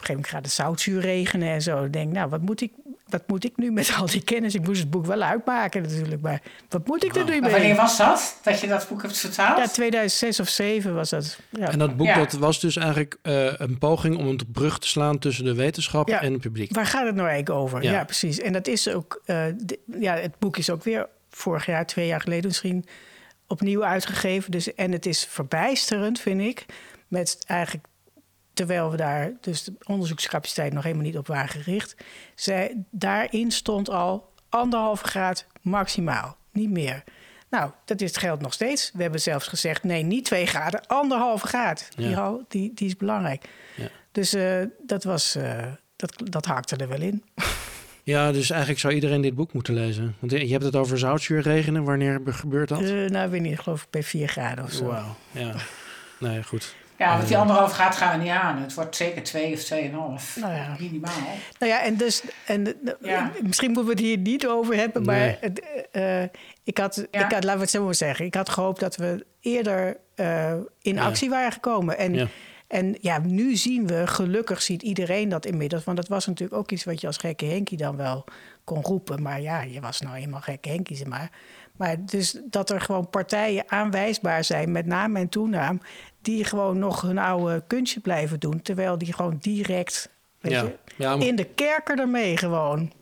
een gegeven moment gaat het zoutzuur regenen en zo. Ik denk, nou, wat moet, ik, wat moet ik nu met al die kennis? Ik moest het boek wel uitmaken natuurlijk, maar wat moet ik er nu mee? Wanneer was dat, dat je dat boek hebt vertaald? Ja, 2006 of 2007 was dat. Ja. En dat boek, ja. dat was dus eigenlijk uh, een poging om een brug te slaan tussen de wetenschap ja. en het publiek. Waar gaat het nou eigenlijk over? Ja, precies. En dat is ook, uh, de, ja, het boek is ook weer vorig jaar, twee jaar geleden misschien, opnieuw uitgegeven. Dus, en het is verbijsterend, vind ik, met eigenlijk terwijl we daar dus de onderzoekscapaciteit nog helemaal niet op waren gericht. Zij, daarin stond al anderhalve graad maximaal, niet meer. Nou, dat is het geldt nog steeds. We hebben zelfs gezegd: nee, niet twee graden, anderhalve graad. Ja. Die, die, die is belangrijk. Ja. Dus uh, dat was, uh, dat, dat haakte er wel in. Ja, dus eigenlijk zou iedereen dit boek moeten lezen. Want je hebt het over zoutzuurregenen. Wanneer gebeurt dat? Uh, nou, ik weet niet, ik geloof bij vier graden of zo. Wauw, ja. Nee, goed. Ja, want die anderhalf graad gaan we niet aan. Het wordt zeker twee of tweeënhalf. Nou ja. Minimaal. Nou ja, en dus... En, Ja. Misschien moeten we het hier niet over hebben, maar Nee. het, eh, ik, had, Ja. ik had, laten we het zo maar zeggen, ik had gehoopt dat we eerder eh, in Ja. actie waren gekomen. En Ja. En ja, nu zien we, gelukkig ziet iedereen dat inmiddels. Want dat was natuurlijk ook iets wat je als gekke Henkie dan wel kon roepen. Maar ja, je was nou eenmaal gekke Henkie, zeg maar. Maar dus dat er gewoon partijen aanwijsbaar zijn, met naam en toenaam... die gewoon nog hun oude kunstje blijven doen. Terwijl die gewoon direct, weet Ja. je, Ja, maar- in de kerker ermee gewoon.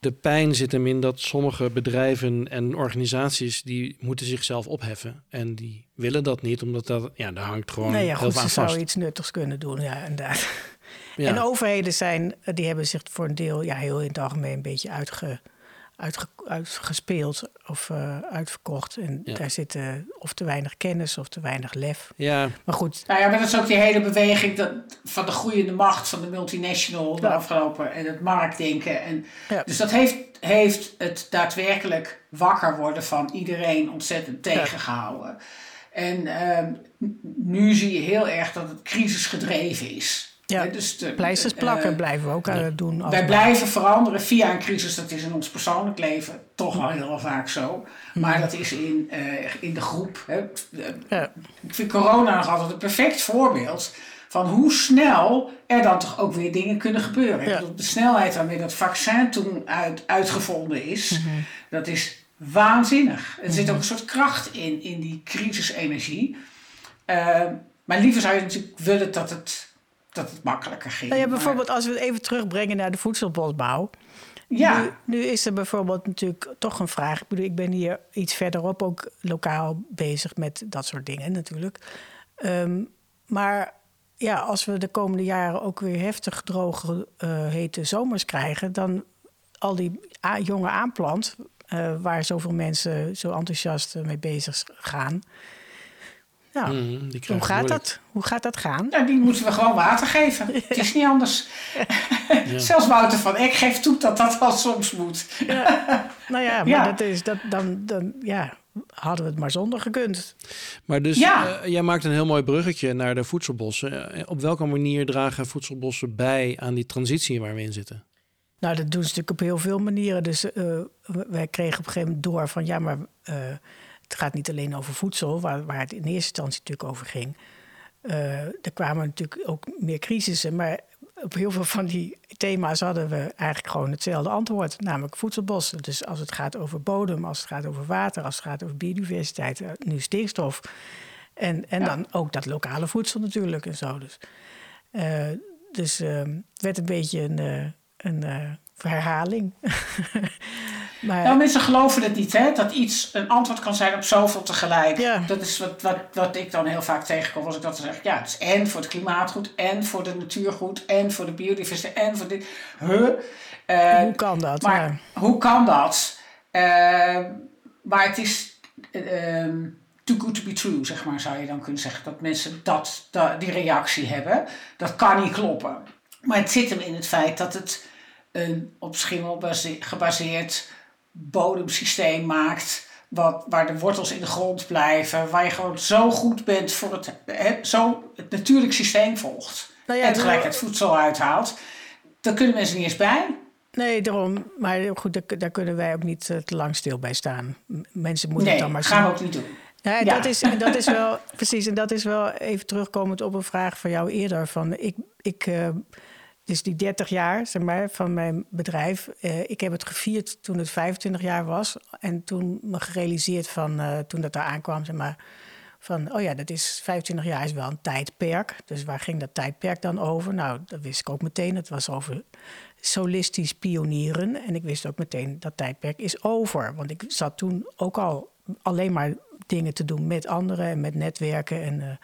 De pijn zit hem in dat sommige bedrijven en organisaties... die moeten zichzelf opheffen. En die willen dat niet, omdat dat... Ja, daar hangt gewoon nee, ja, heel goed, aan ze vast. zouden iets nuttigs kunnen doen, ja, inderdaad. Ja. En overheden zijn, die hebben zich voor een deel ja, heel in het algemeen een beetje uitge, uitge- uitgespeeld of eh, uitverkocht. En Ja. daar zitten of te weinig kennis of te weinig lef. Ja, Maar goed, Nou ja, maar dat is ook die hele beweging dat, van de groeiende macht van de multinational de Ja. afgelopen en het marktdenken. En, Ja. Dus dat heeft, heeft het daadwerkelijk wakker worden van iedereen ontzettend tegengehouden. En ehm, nu zie je heel erg dat het crisisgedreven is. Ja, dus de, pleisters eh, plakken blijven we ook aan het doen. wij maar- blijven veranderen via een crisis. Dat is in ons persoonlijk leven toch wel heel vaak zo. Maar dat is in, eh, in de groep. Hè. Ja. Ik vind corona nog altijd een perfect voorbeeld van hoe snel er dan toch ook weer dingen kunnen gebeuren. Ja. de snelheid waarmee dat vaccin toen uit, uitgevonden is, Mhm. dat is waanzinnig. Er zit ook een soort kracht in, in die crisisenergie. Eh, maar liever zou je natuurlijk willen dat het, dat het makkelijker ging. Nou ja, Maar- bijvoorbeeld als we het even terugbrengen naar de voedselbosbouw. ja. Nu, nu is er bijvoorbeeld natuurlijk toch een vraag. Ik bedoel, ik ben hier iets verderop ook lokaal bezig met dat soort dingen natuurlijk. Ehm, maar ja, als we de komende jaren ook weer heftig droge, eh, hete zomers krijgen, dan al die jonge aanplant, eh, waar zoveel mensen zo enthousiast mee bezig gaan. Ja, mhm, die hoe gaat dat? Hoe gaat dat gaan? Nou, die moeten we gewoon water geven. Het is niet anders. Zelfs Wouter van Eck geeft toe dat dat wel soms moet. Nou ja, maar Ja. dat is dat dan, dan ja, hadden we het maar zonder gekund. Maar dus, Ja. eh, jij maakt een heel mooi bruggetje naar de voedselbossen. Eh, op welke manier dragen voedselbossen bij aan die transitie waar we in zitten? Nou, dat doen ze natuurlijk op heel veel manieren. Dus eh, wij kregen op een gegeven moment door van ja, maar eh, het gaat niet alleen over voedsel, waar, waar het in eerste instantie natuurlijk over ging. Eh, er kwamen natuurlijk ook meer crisissen, maar op heel veel van die thema's hadden we eigenlijk gewoon hetzelfde antwoord, namelijk voedselbossen. Dus als het gaat over bodem, als het gaat over water, als het gaat over biodiversiteit, eh, nu stikstof. En, en Ja. dan ook dat lokale voedsel natuurlijk en zo. Dus, eh, dus eh, het werd een beetje een, een herhaling. maar Nou, mensen geloven het niet, hè? Dat iets een antwoord kan zijn op zoveel tegelijk. Ja. Dat is wat, wat, wat ik dan heel vaak tegenkom als ik dat zeg. Ja, het is en voor het klimaat goed, en voor de natuur goed, en voor de biodiversiteit, en voor dit. Huh? Eh, hoe kan dat? Maar Ja. hoe kan dat? Eh, maar het is eh, ehm, too good to be true, zeg maar, zou je dan kunnen zeggen. Dat mensen dat, dat, die reactie hebben. Dat kan niet kloppen. Maar het zit hem in het feit dat het een op schimmel base- gebaseerd bodemsysteem maakt. Wat, waar de wortels in de grond blijven. Waar je gewoon zo goed bent voor het, zo het natuurlijk systeem volgt. Nou ja, en tegelijkertijd voedsel uithaalt. Daar kunnen mensen niet eens bij. Nee, daarom. Maar goed, daar, daar kunnen wij ook niet eh, te lang stil bij staan. Mensen moeten Nee, het dan maar gaan we zien. ook niet doen. Ja, en Ja. Dat, is, dat is wel precies. En dat is wel even terugkomend op een vraag van jou eerder. Van ik, ik, eh, dus die 30 jaar zeg maar, van mijn bedrijf. eh, ik heb het gevierd toen het 25 jaar was. En toen me gerealiseerd van eh, toen dat daar aankwam, zeg maar. Van, oh ja, dat is 25 jaar is wel een tijdperk. Dus waar ging dat tijdperk dan over? Nou, dat wist ik ook meteen. Het was over solistisch pionieren. En ik wist ook meteen dat tijdperk is over. Want ik zat toen ook al alleen maar dingen te doen met anderen en met netwerken en eh,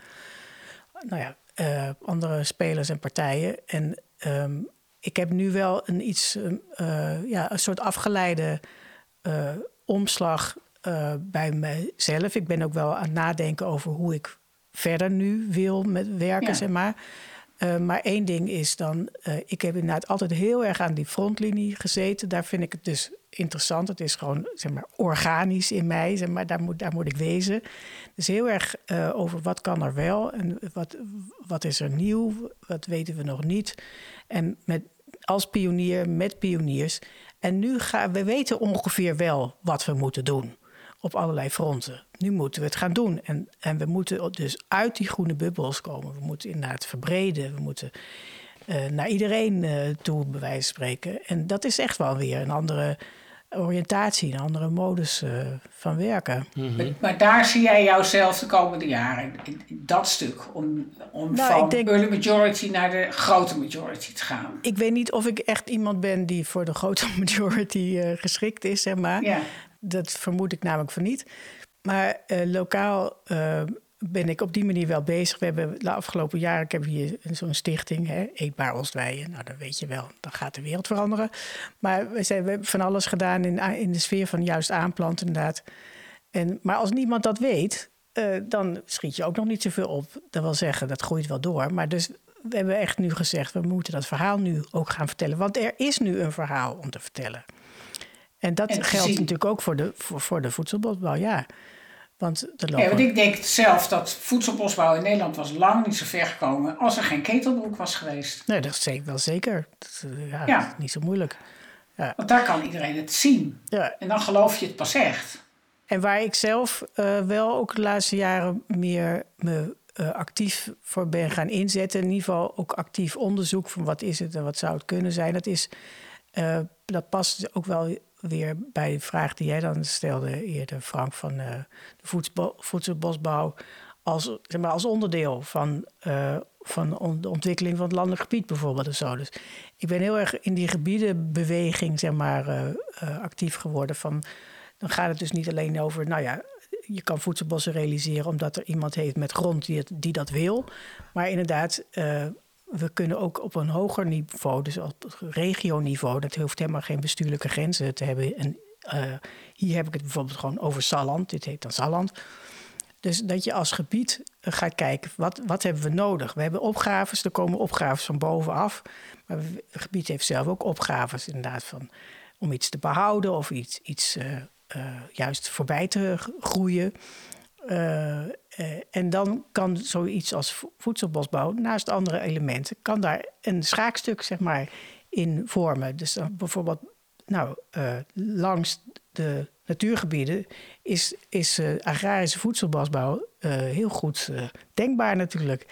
nou ja, andere spelers en partijen. En ehm, ik heb nu wel een iets, ehm, eh, ja, een soort afgeleide eh, omslag eh, bij mezelf. Ik ben ook wel aan het nadenken over hoe ik verder nu wil met werken, Ja. zeg maar. Eh, maar één ding is dan, eh, ik heb inderdaad altijd heel erg aan die frontlinie gezeten. Daar vind ik het dus interessant. Het is gewoon, zeg maar, organisch in mij. Zeg maar, daar, moet, daar moet ik wezen. Dus heel erg eh, over wat kan er wel en wat, wat is er nieuw, wat weten we nog niet. En met, als pionier, met pioniers. En nu gaan we weten ongeveer wel wat we moeten doen op allerlei fronten. Nu moeten we het gaan doen. En, en we moeten dus uit die groene bubbels komen. We moeten inderdaad verbreden. We moeten eh, naar iedereen eh, toe, bij wijze van spreken. En dat is echt wel weer een andere oriëntatie, een andere modus eh, van werken. Maar, maar daar zie jij jouzelf de komende jaren, in, in dat stuk, om, om Nou, van denk- early majority naar de grote majority te gaan. Ik weet niet of ik echt iemand ben die voor de grote majority eh, geschikt is, zeg maar. Ja. Dat vermoed ik namelijk van niet. Maar eh, lokaal eh, ben ik op die manier wel bezig. We hebben de afgelopen jaren, ik heb hier zo'n stichting, hè, Eetbaar Ostwijen. Nou, dan weet je wel, dan gaat de wereld veranderen. Maar we, zijn, we hebben van alles gedaan in, in de sfeer van juist aanplanten inderdaad. En, maar als niemand dat weet, uh, dan schiet je ook nog niet zoveel op. Dat wil zeggen, dat groeit wel door. Maar dus we hebben echt nu gezegd, we moeten dat verhaal nu ook gaan vertellen. Want er is nu een verhaal om te vertellen. En dat geldt natuurlijk ook voor de, voor, voor de voedselbosbouw, ja. Want, de ja, want ik denk zelf dat voedselbosbouw in Nederland was lang niet zo ver gekomen als er geen ketelbroek was geweest. Nee, dat is wel zeker. Dat, eh, ja, is niet zo moeilijk. Ja. Want daar kan iedereen het zien. Ja. En dan geloof je het pas echt. En waar ik zelf uh, wel ook de laatste jaren meer me uh, actief voor ben gaan inzetten, in ieder geval ook actief onderzoek van wat is het en wat zou het kunnen zijn, dat is uh, dat past ook wel weer bij de vraag die jij dan stelde eerder, Frank, van uh, de voedselbosbouw als, zeg maar, als onderdeel van, uh, van de ontwikkeling van het landelijk gebied bijvoorbeeld. En zo. Dus ik ben heel erg in die gebiedenbeweging zeg maar, uh, actief geworden. Van, dan gaat het dus niet alleen over, nou ja, je kan voedselbossen realiseren omdat er iemand heeft met grond die, die dat wil. Maar inderdaad, we kunnen ook op een hoger niveau, dus op regioniveau, dat hoeft helemaal geen bestuurlijke grenzen te hebben. En uh, hier heb ik het bijvoorbeeld gewoon over Salland, dit heet dan Salland. Dus dat je als gebied eh, gaat kijken, wat, wat hebben we nodig? We hebben opgaves, er komen opgaves van bovenaf. Maar het gebied heeft zelf ook opgaves inderdaad van, om iets te behouden of iets, iets uh, juist voorbij te groeien. Uh, uh, en dan kan zoiets als voedselbosbouw, naast andere elementen, kan daar een schaakstuk zeg maar, in vormen. Dus dan bijvoorbeeld, nou, uh, langs de natuurgebieden is, is agrarische voedselbosbouw heel goed denkbaar natuurlijk.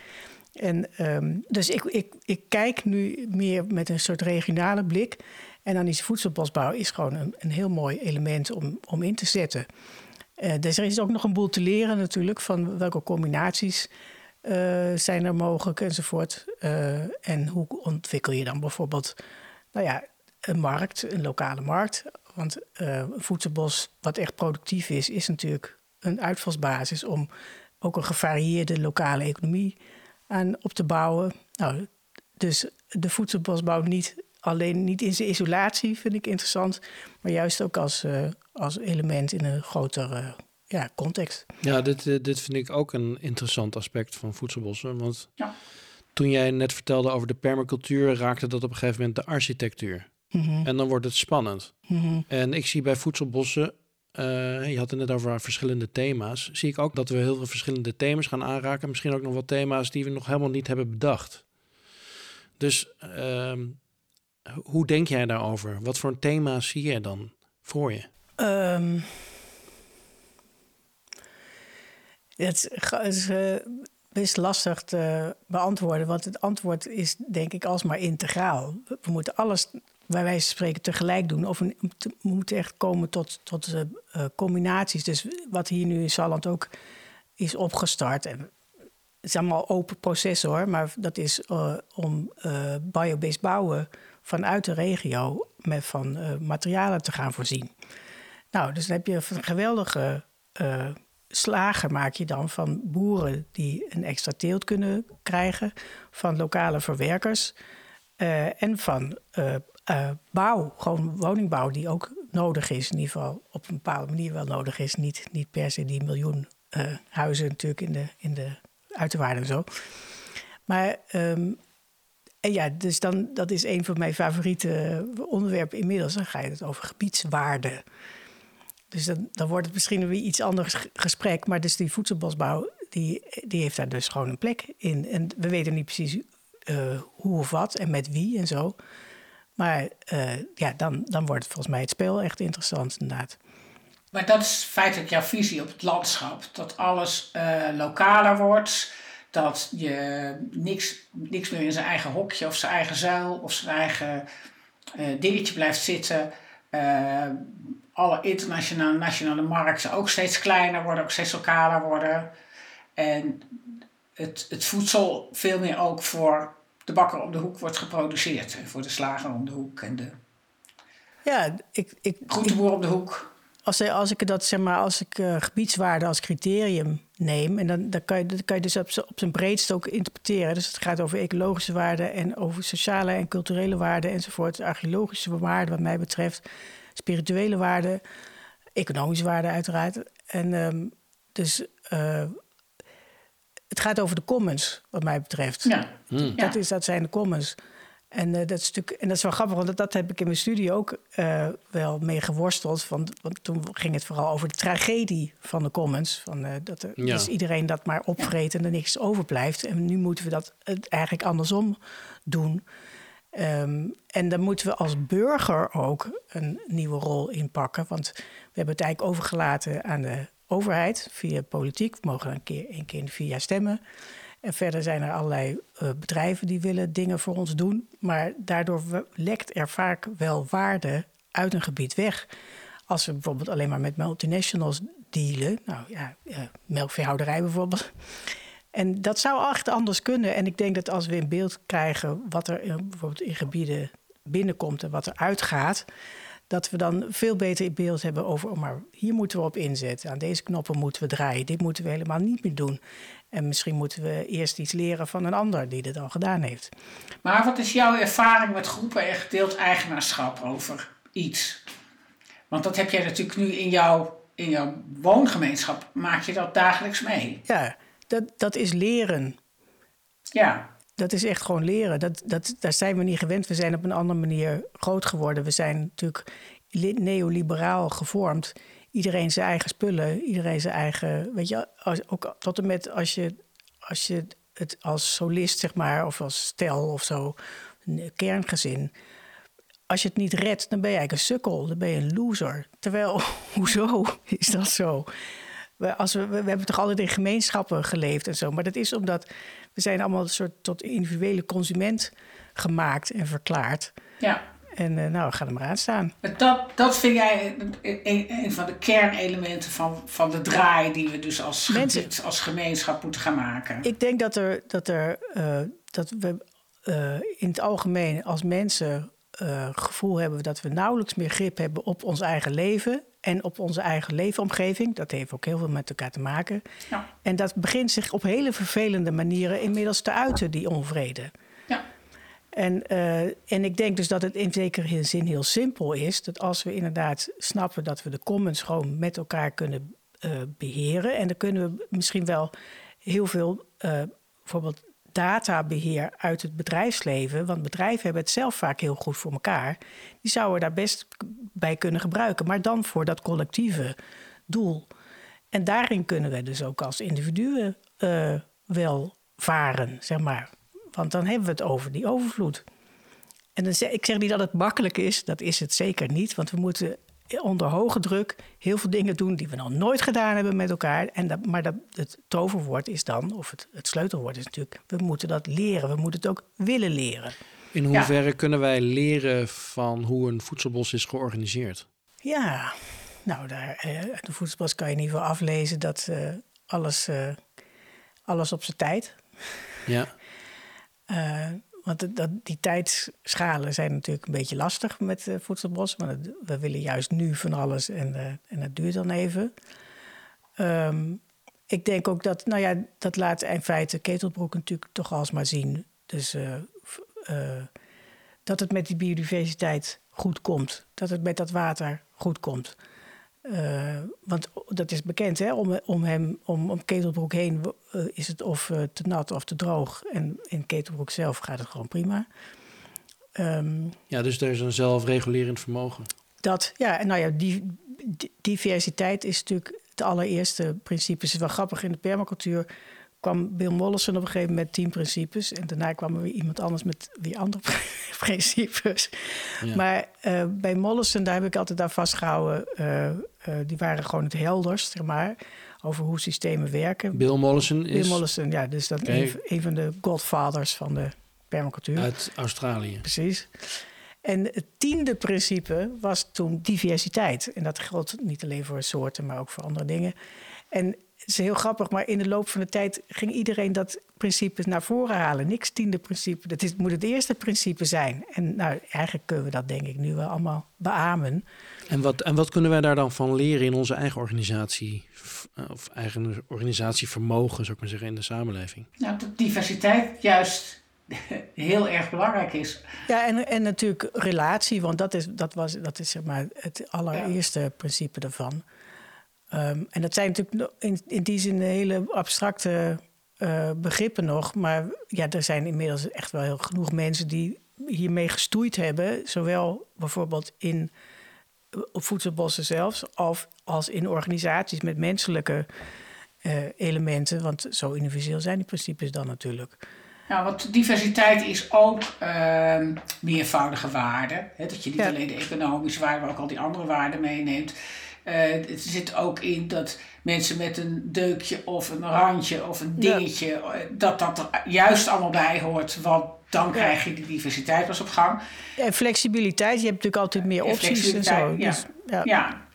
En um, dus ik, ik, ik kijk nu meer met een soort regionale blik. En dan is voedselbosbouw is gewoon een, een heel mooi element om, om in te zetten. Uh, dus er is ook nog een boel te leren natuurlijk van welke combinaties uh, zijn er mogelijk enzovoort. Uh, en hoe ontwikkel je dan bijvoorbeeld nou ja, een markt, een lokale markt. Want een voedselbos wat echt productief is, is natuurlijk een uitvalsbasis om ook een gevarieerde lokale economie aan op te bouwen. Nou, dus de voedselbosbouw niet alleen niet in zijn isolatie vind ik interessant, maar juist ook als, uh, als element in een grotere ja, context. Ja, dit, eh, dit vind ik ook een interessant aspect van voedselbossen. Want ja. toen jij net vertelde over de permacultuur, raakte dat op een gegeven moment de architectuur. Mm En dan wordt het spannend. Mm En ik zie bij voedselbossen uh, je had het net over verschillende thema's. Zie ik ook dat we heel veel verschillende thema's gaan aanraken. Misschien ook nog wat thema's die we nog helemaal niet hebben bedacht. Dus uh, hoe denk jij daarover? Wat voor thema's zie je dan voor je? Um, het is uh, best lastig te beantwoorden, want het antwoord is denk ik alsmaar integraal. We moeten alles bij wijze van spreken tegelijk doen. Of we moeten echt komen tot, tot uh, combinaties. Dus wat hier nu in Salland ook is opgestart. En het is allemaal open proces hoor, maar dat is uh, om biobased bouwen vanuit de regio met van uh, materialen te gaan voorzien. Nou, dus dan heb je geweldige uh, slager maak je dan van boeren die een extra teelt kunnen krijgen, van lokale verwerkers uh, en van bouw, gewoon woningbouw die ook nodig is, in ieder geval op een bepaalde manier wel nodig is, niet, niet per se die miljoen huizen natuurlijk in de, in de uiterwaarden en zo. Maar um, ja, dus dan, dat is een van mijn favoriete onderwerpen inmiddels. Dan ga je het over gebiedswaarde. Dus dan, dan wordt het misschien weer iets anders gesprek. Maar dus die voedselbosbouw, die, die heeft daar dus gewoon een plek in. En we weten niet precies uh, hoe of wat en met wie en zo. Maar uh, ja, dan, dan wordt volgens mij het spel echt interessant inderdaad. Maar dat is feitelijk jouw visie op het landschap. Dat alles uh, lokaler wordt dat je niks, niks meer in zijn eigen hokje of zijn eigen zuil of zijn eigen uh, dingetje blijft zitten. Uh, alle internationale nationale markten ook steeds kleiner worden, ook steeds lokaler worden. En het, het voedsel veel meer ook voor de bakker om de hoek wordt geproduceerd. En voor de slager om de hoek en de ja, ik, ik, groenteboer om de hoek. Als, als ik dat zeg maar, als ik uh, gebiedswaarde als criterium neem. En dan, dan, kan, je, dan kan je dus op, op zijn breedst ook interpreteren. Dus het gaat over ecologische waarden en over sociale en culturele waarden enzovoort. Archeologische waarden, wat mij betreft. Spirituele waarden, economische waarden uiteraard. En ehm, dus eh, het gaat over de commons, wat mij betreft. Ja. Hmm. Ja. Dat, is, dat zijn de commons. En, eh, dat is natuurlijk, en dat is wel grappig, want dat, dat heb ik in mijn studie ook eh, wel mee geworsteld. Want, want toen ging het vooral over de tragedie van de commons. Van, eh, dat er, Ja. Dus iedereen dat maar opvreet en er niks overblijft. En nu moeten we dat eigenlijk andersom doen. Ehm, en dan moeten we als burger ook een nieuwe rol inpakken. Want we hebben het eigenlijk overgelaten aan de overheid via politiek. We mogen een keer, één keer in de vier jaar stemmen. En verder zijn er allerlei eh, bedrijven die willen dingen voor ons doen. Maar daardoor lekt er vaak wel waarde uit een gebied weg. Als we bijvoorbeeld alleen maar met multinationals dealen. Nou ja, eh, melkveehouderij bijvoorbeeld. En dat zou echt anders kunnen. En ik denk dat als we in beeld krijgen wat er in, bijvoorbeeld in gebieden binnenkomt en wat er uitgaat, dat we dan veel beter in beeld hebben over, oh, maar hier moeten we op inzetten. Aan deze knoppen moeten we draaien. Dit moeten we helemaal niet meer doen. En misschien moeten we eerst iets leren van een ander die dit al gedaan heeft. Maar wat is jouw ervaring met groepen en gedeeld eigenaarschap over iets? Want dat heb jij natuurlijk nu in jouw, in jouw woongemeenschap. Maak je dat dagelijks mee? Ja, dat, dat is leren. Ja. Dat is echt gewoon leren. Dat, dat, daar zijn we niet gewend. We zijn op een andere manier groot geworden. We zijn natuurlijk li- neoliberaal gevormd. Iedereen zijn eigen spullen, iedereen zijn eigen. Weet je, als, ook tot en met als je, als je het als solist, zeg maar, of als stel of zo, een kerngezin. Als je het niet redt, dan ben je eigenlijk een sukkel, dan ben je een loser. Terwijl, hoezo is dat zo? We, als we, we hebben toch altijd in gemeenschappen geleefd en zo. Maar dat is omdat we zijn allemaal een soort tot individuele consument gemaakt en verklaard. ja. En eh, nou, ga er maar aan staan. Dat, dat vind jij een, van de kernelementen van, van de draai die we dus als, Mensen- gebied, als gemeenschap moeten gaan maken. Ik denk dat, er, dat, er, eh, dat we eh, in het algemeen als mensen eh gevoel hebben dat we nauwelijks meer grip hebben op ons eigen leven en op onze eigen leefomgeving. Dat heeft ook heel veel met elkaar te maken. Ja. En dat begint zich op hele vervelende manieren inmiddels te uiten, die onvrede. En, eh, en ik denk dus dat het in zekere zin heel simpel is. Dat als we inderdaad snappen dat we de commons gewoon met elkaar kunnen eh, beheren. En dan kunnen we misschien wel heel veel eh, bijvoorbeeld databeheer uit het bedrijfsleven. Want bedrijven hebben het zelf vaak heel goed voor elkaar. Die zouden daar best bij kunnen gebruiken. Maar dan voor dat collectieve doel. En daarin kunnen we dus ook als individuen wel varen, zeg maar. Want dan hebben we het over die overvloed. En dan zeg, ik zeg niet dat het makkelijk is, dat is het zeker niet. Want we moeten onder hoge druk heel veel dingen doen die we nog nooit gedaan hebben met elkaar. En dat, maar dat, het toverwoord is dan, of het, het sleutelwoord is natuurlijk, we moeten dat leren. We moeten het ook willen leren. In hoeverre kunnen wij leren van hoe een voedselbos is georganiseerd? Ja, nou, daar, eh, uit de voedselbos kan je in ieder geval aflezen dat eh, alles, eh, alles op zijn tijd. Ja, Eh, want dat, die tijdschalen zijn natuurlijk een beetje lastig met uh, voedselbos. Het- we willen juist nu van alles en, eh, en dat duurt dan even. Ehm, ik denk ook dat, nou ja, dat laat in feite Ketelbroek natuurlijk toch alsmaar zien. Dus eh, eh, dat het met die biodiversiteit goed komt. Dat het met dat water goed komt. Eh, want dat is bekend, hè? Om, om, hem, om, om Ketelbroek heen eh, is het of eh, te nat of te droog. En in Ketelbroek zelf gaat het gewoon prima. Ehm, ja dus er is een zelfregulerend vermogen. dat, ja, en nou ja, die, di- diversiteit is natuurlijk het allereerste principe. Het is wel grappig, in de permacultuur kwam Bill Mollison op een gegeven moment met tien principes. En daarna kwam er weer iemand anders met weer andere principes. Ja. Maar eh, bij Mollison, daar heb ik altijd aan vastgehouden. eh, eh, die waren gewoon het helderst, zeg maar, over hoe systemen werken. Bill Mollison Bill is Mollison, ja, dus dat Oké. een, een van de godfathers van de permacultuur. uit Australië. Precies. En het tiende principe was toen diversiteit. En dat geldt niet alleen voor soorten, maar ook voor andere dingen. En is heel grappig, maar in de loop van de tijd ging iedereen dat principes naar voren halen. Niks tiende principe. Dat is, moet het eerste principe zijn. En nou, eigenlijk kunnen we dat denk ik nu wel allemaal beamen. En wat, en wat kunnen wij daar dan van leren in onze eigen organisatie? eh, Of eigen organisatievermogen, zou ik maar zeggen, in de samenleving? Nou, dat diversiteit juist heel erg belangrijk is. Ja, en, en natuurlijk relatie, want dat is, dat was, dat is zeg maar het allereerste principe daarvan. Ehm, en dat zijn natuurlijk in, in die zin hele abstracte eh, begrippen nog. Maar ja, er zijn inmiddels echt wel heel genoeg mensen die hiermee gestoeid hebben. Zowel bijvoorbeeld in, op voedselbossen zelfs, of als in organisaties met menselijke eh, elementen. Want zo universeel zijn die principes dan natuurlijk. Nou, want diversiteit is ook ehm, meervoudige waarden. Hè? Dat je niet Ja. alleen de economische waarden, maar ook al die andere waarden meeneemt. Eh, het zit ook in dat mensen met een deukje of een randje of een dingetje, eh, dat dat er juist allemaal bij hoort. Want dan krijg je die diversiteit pas op gang. En flexibiliteit, je hebt natuurlijk altijd meer opties en zo. ja. Dus, ja. Ja.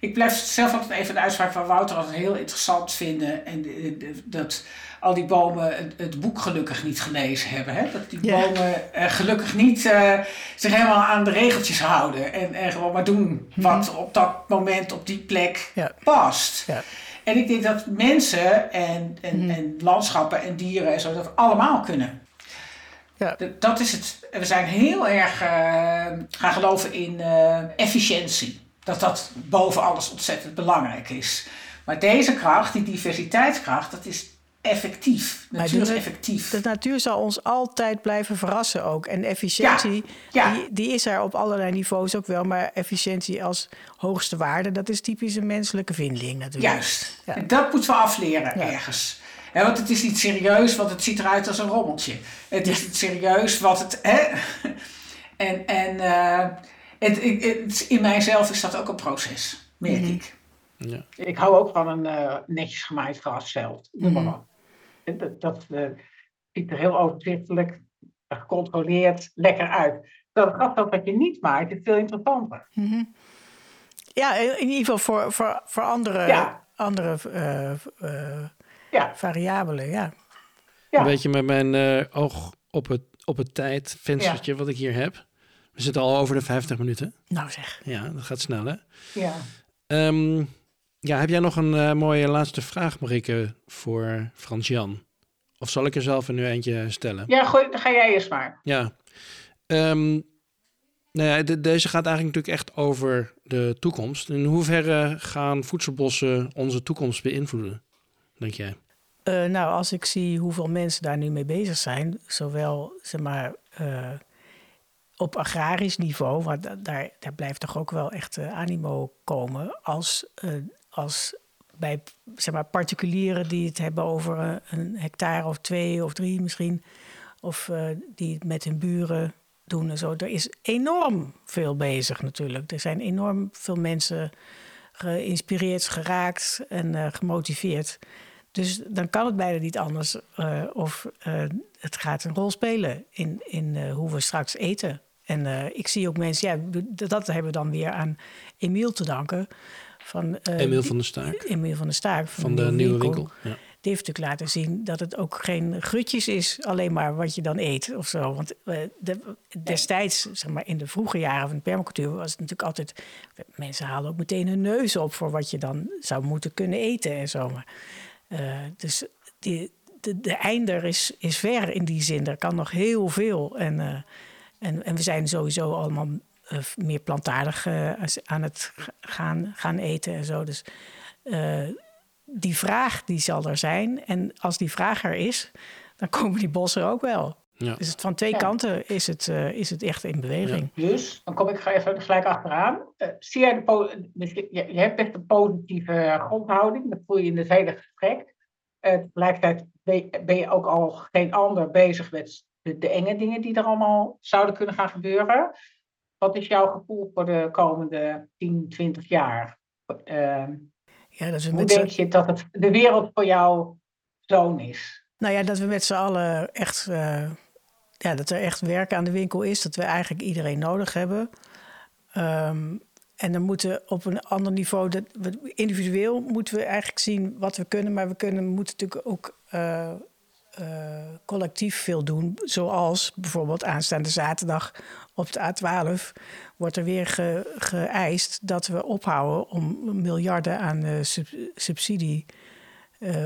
Ik blijf zelf altijd even de uitspraak van Wouter altijd heel interessant vinden. En de- dat al die bomen het, het boek gelukkig niet gelezen hebben. Hè? Dat die bomen eh, gelukkig niet eh, zich helemaal aan de regeltjes houden. En, en gewoon maar doen wat op dat moment op die plek past. Ja. En ik denk dat mensen en, en, en landschappen en dieren en zo dat allemaal kunnen. Dat is het. We zijn heel erg eh, gaan geloven in efficiëntie. Dat dat boven alles ontzettend belangrijk is. Maar deze kracht, die diversiteitskracht, dat is effectief. Natuur is effectief. De natuur zal ons altijd blijven verrassen ook. En efficiëntie, Ja, ja. Die, die is er op allerlei niveaus ook wel. Maar efficiëntie als hoogste waarde, dat is typisch een menselijke vinding natuurlijk. Juist. Ja. En dat moeten we afleren Ja. ergens. Hè, want het is niet serieus, want het ziet eruit als een rommeltje. Het is niet serieus wat het. Hè? En, en eh, het, het, het- in mijzelf is dat ook een proces, merk Mhm. ik. Ja. Ik hou ook van een eh, netjes gemaaid grasveld. Noem maar Mhm. En Dat, dat eh, ziet er heel overzichtelijk, gecontroleerd, lekker uit. Dat grasveld wat je niet maakt, is veel interessanter. Mhm. Ja, in ieder geval voor, voor, voor andere, Ja. andere eh, eh, Ja, variabelen, ja. Ja. Een beetje met mijn eh, oog op het, op het tijdvenstertje wat ik hier heb. We zitten al over de 50 minuten. Nou zeg. Ja, dat gaat snel hè. ja. Ehm, ja, heb jij nog een eh, mooie laatste vraag, Marieke, voor Frans-Jan? Of zal ik er zelf er nu eentje stellen? ja gooi, dan ga jij eerst maar. Ja. Ehm, nou ja, de- deze gaat eigenlijk natuurlijk echt over de toekomst. In hoeverre gaan voedselbossen onze toekomst beïnvloeden, denk jij? Eh, nou, als ik zie hoeveel mensen daar nu mee bezig zijn, zowel zeg maar, eh, op agrarisch niveau, want da- daar, daar blijft toch ook wel echt animo komen, als, eh, als bij zeg maar, particulieren die het hebben over eh, een hectare of twee of drie misschien, of eh, die het met hun buren doen en zo. Er is enorm veel bezig natuurlijk. Er zijn enorm veel mensen geïnspireerd, geraakt en eh, gemotiveerd. Dus dan kan het bijna niet anders. of het gaat een rol spelen in, in hoe we straks eten. En ik zie ook mensen, ja, dat hebben we dan weer aan Emiel te danken. Van, Emiel die- van der Staak Emiel van der Staak van de Nieuwe Winkel. Ja. die heeft natuurlijk laten zien dat het ook geen grutjes is, alleen maar wat je dan eet of zo. Want eh, de, destijds, zeg maar in de vroege jaren van de permacultuur, was het natuurlijk altijd. Mensen halen ook meteen hun neus op voor wat je dan zou moeten kunnen eten en zo. Maar, eh, dus die, de, de einder is, is ver in die zin. Er kan nog heel veel. En, en, en we zijn sowieso allemaal eh, meer plantaardig eh, aan het gaan, gaan eten en zo. Dus. eh, die vraag die zal er zijn. En als die vraag er is, dan komen die bossen er ook wel. Ja. Dus het, van twee Ja. kanten is het, eh, is het echt in beweging. Dus, dan kom ik ga even gelijk achteraan. Eh, zie jij de dus je, je hebt best een positieve grondhouding, dat voel je in het hele gesprek. Tegelijkertijd ben je, ben je ook al geen ander bezig met de, de enge dingen die er allemaal zouden kunnen gaan gebeuren. Wat is jouw gevoel voor de komende 10, 20 jaar? Eh, Ja, dat we hoe met denk je dat het, de wereld voor jou zo'n is? nou ja, dat we met z'n allen echt. eh, ja, dat er echt werk aan de winkel is. Dat we eigenlijk iedereen nodig hebben. Ehm, en dan moeten op een ander niveau. Dat we, individueel moeten we eigenlijk zien wat we kunnen. Maar we kunnen, moeten natuurlijk ook. Eh, collectief veel doen. Zoals bijvoorbeeld aanstaande zaterdag op de A12 wordt er weer ge, geëist dat we ophouden om miljarden aan subsidie.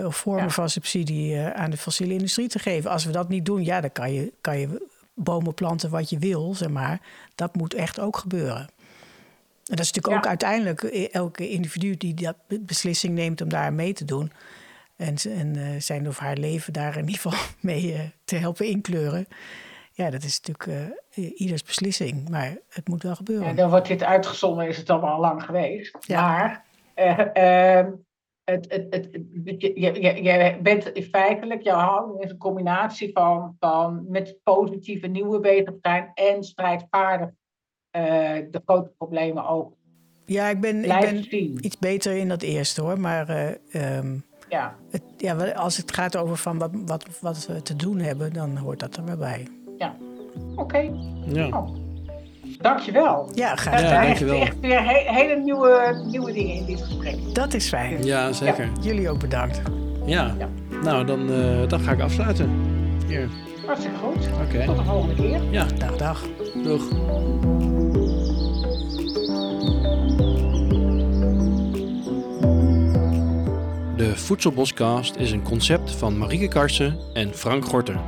of vormen van subsidie aan de fossiele industrie te geven. Als we dat niet doen, ja, dan kan je, kan je bomen planten wat je wil, zeg maar. Dat moet echt ook gebeuren. En dat is natuurlijk ook uiteindelijk elke individu die dat beslissing neemt om daar mee te doen. En, en uh, zijn of haar leven daar in ieder geval mee uh, te helpen inkleuren. Ja, dat is natuurlijk uh, ieders beslissing, maar het moet wel gebeuren. En dan wordt dit uitgezonden, is het allemaal al lang geweest. Ja. Maar ehm, het, het, het, je, je, je bent feitelijk, jouw houding is een combinatie van, van met positieve nieuwe bezig zijn en strijdvaardig de grote problemen ook. Ja, ik ben, ik ben iets beter in dat eerste hoor, maar um, ja. Het, ja, als het gaat over van wat, wat, wat we te doen hebben, dan hoort dat er wel bij. Ja, oké. Ja. Oh. Dankjewel. Ja, graag gedaan. Ja, dankjewel. Echt weer hele nieuwe, nieuwe dingen in dit gesprek. Dat is fijn. Ja, zeker. Jullie ook bedankt. Ja, ja. nou dan, uh, dan ga ik afsluiten. Hier. Hartstikke goed. Oké. Tot de volgende keer. Ja. Dag, dag. Doeg. De Voedselboscast is een concept van Marieke Karsen en Frank Gorter.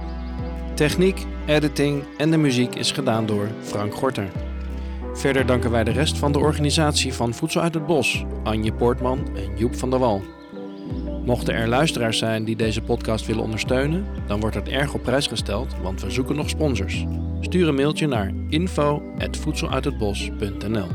Techniek, editing en de muziek is gedaan door Frank Gorter. Verder danken wij de rest van de organisatie van Voedsel uit het Bos, Anje Poortman en Joep van der Wal. Mochten er luisteraars zijn die deze podcast willen ondersteunen, dan wordt het erg op prijs gesteld, want we zoeken nog sponsors. Stuur een mailtje naar info@voedseluithetbos.nl.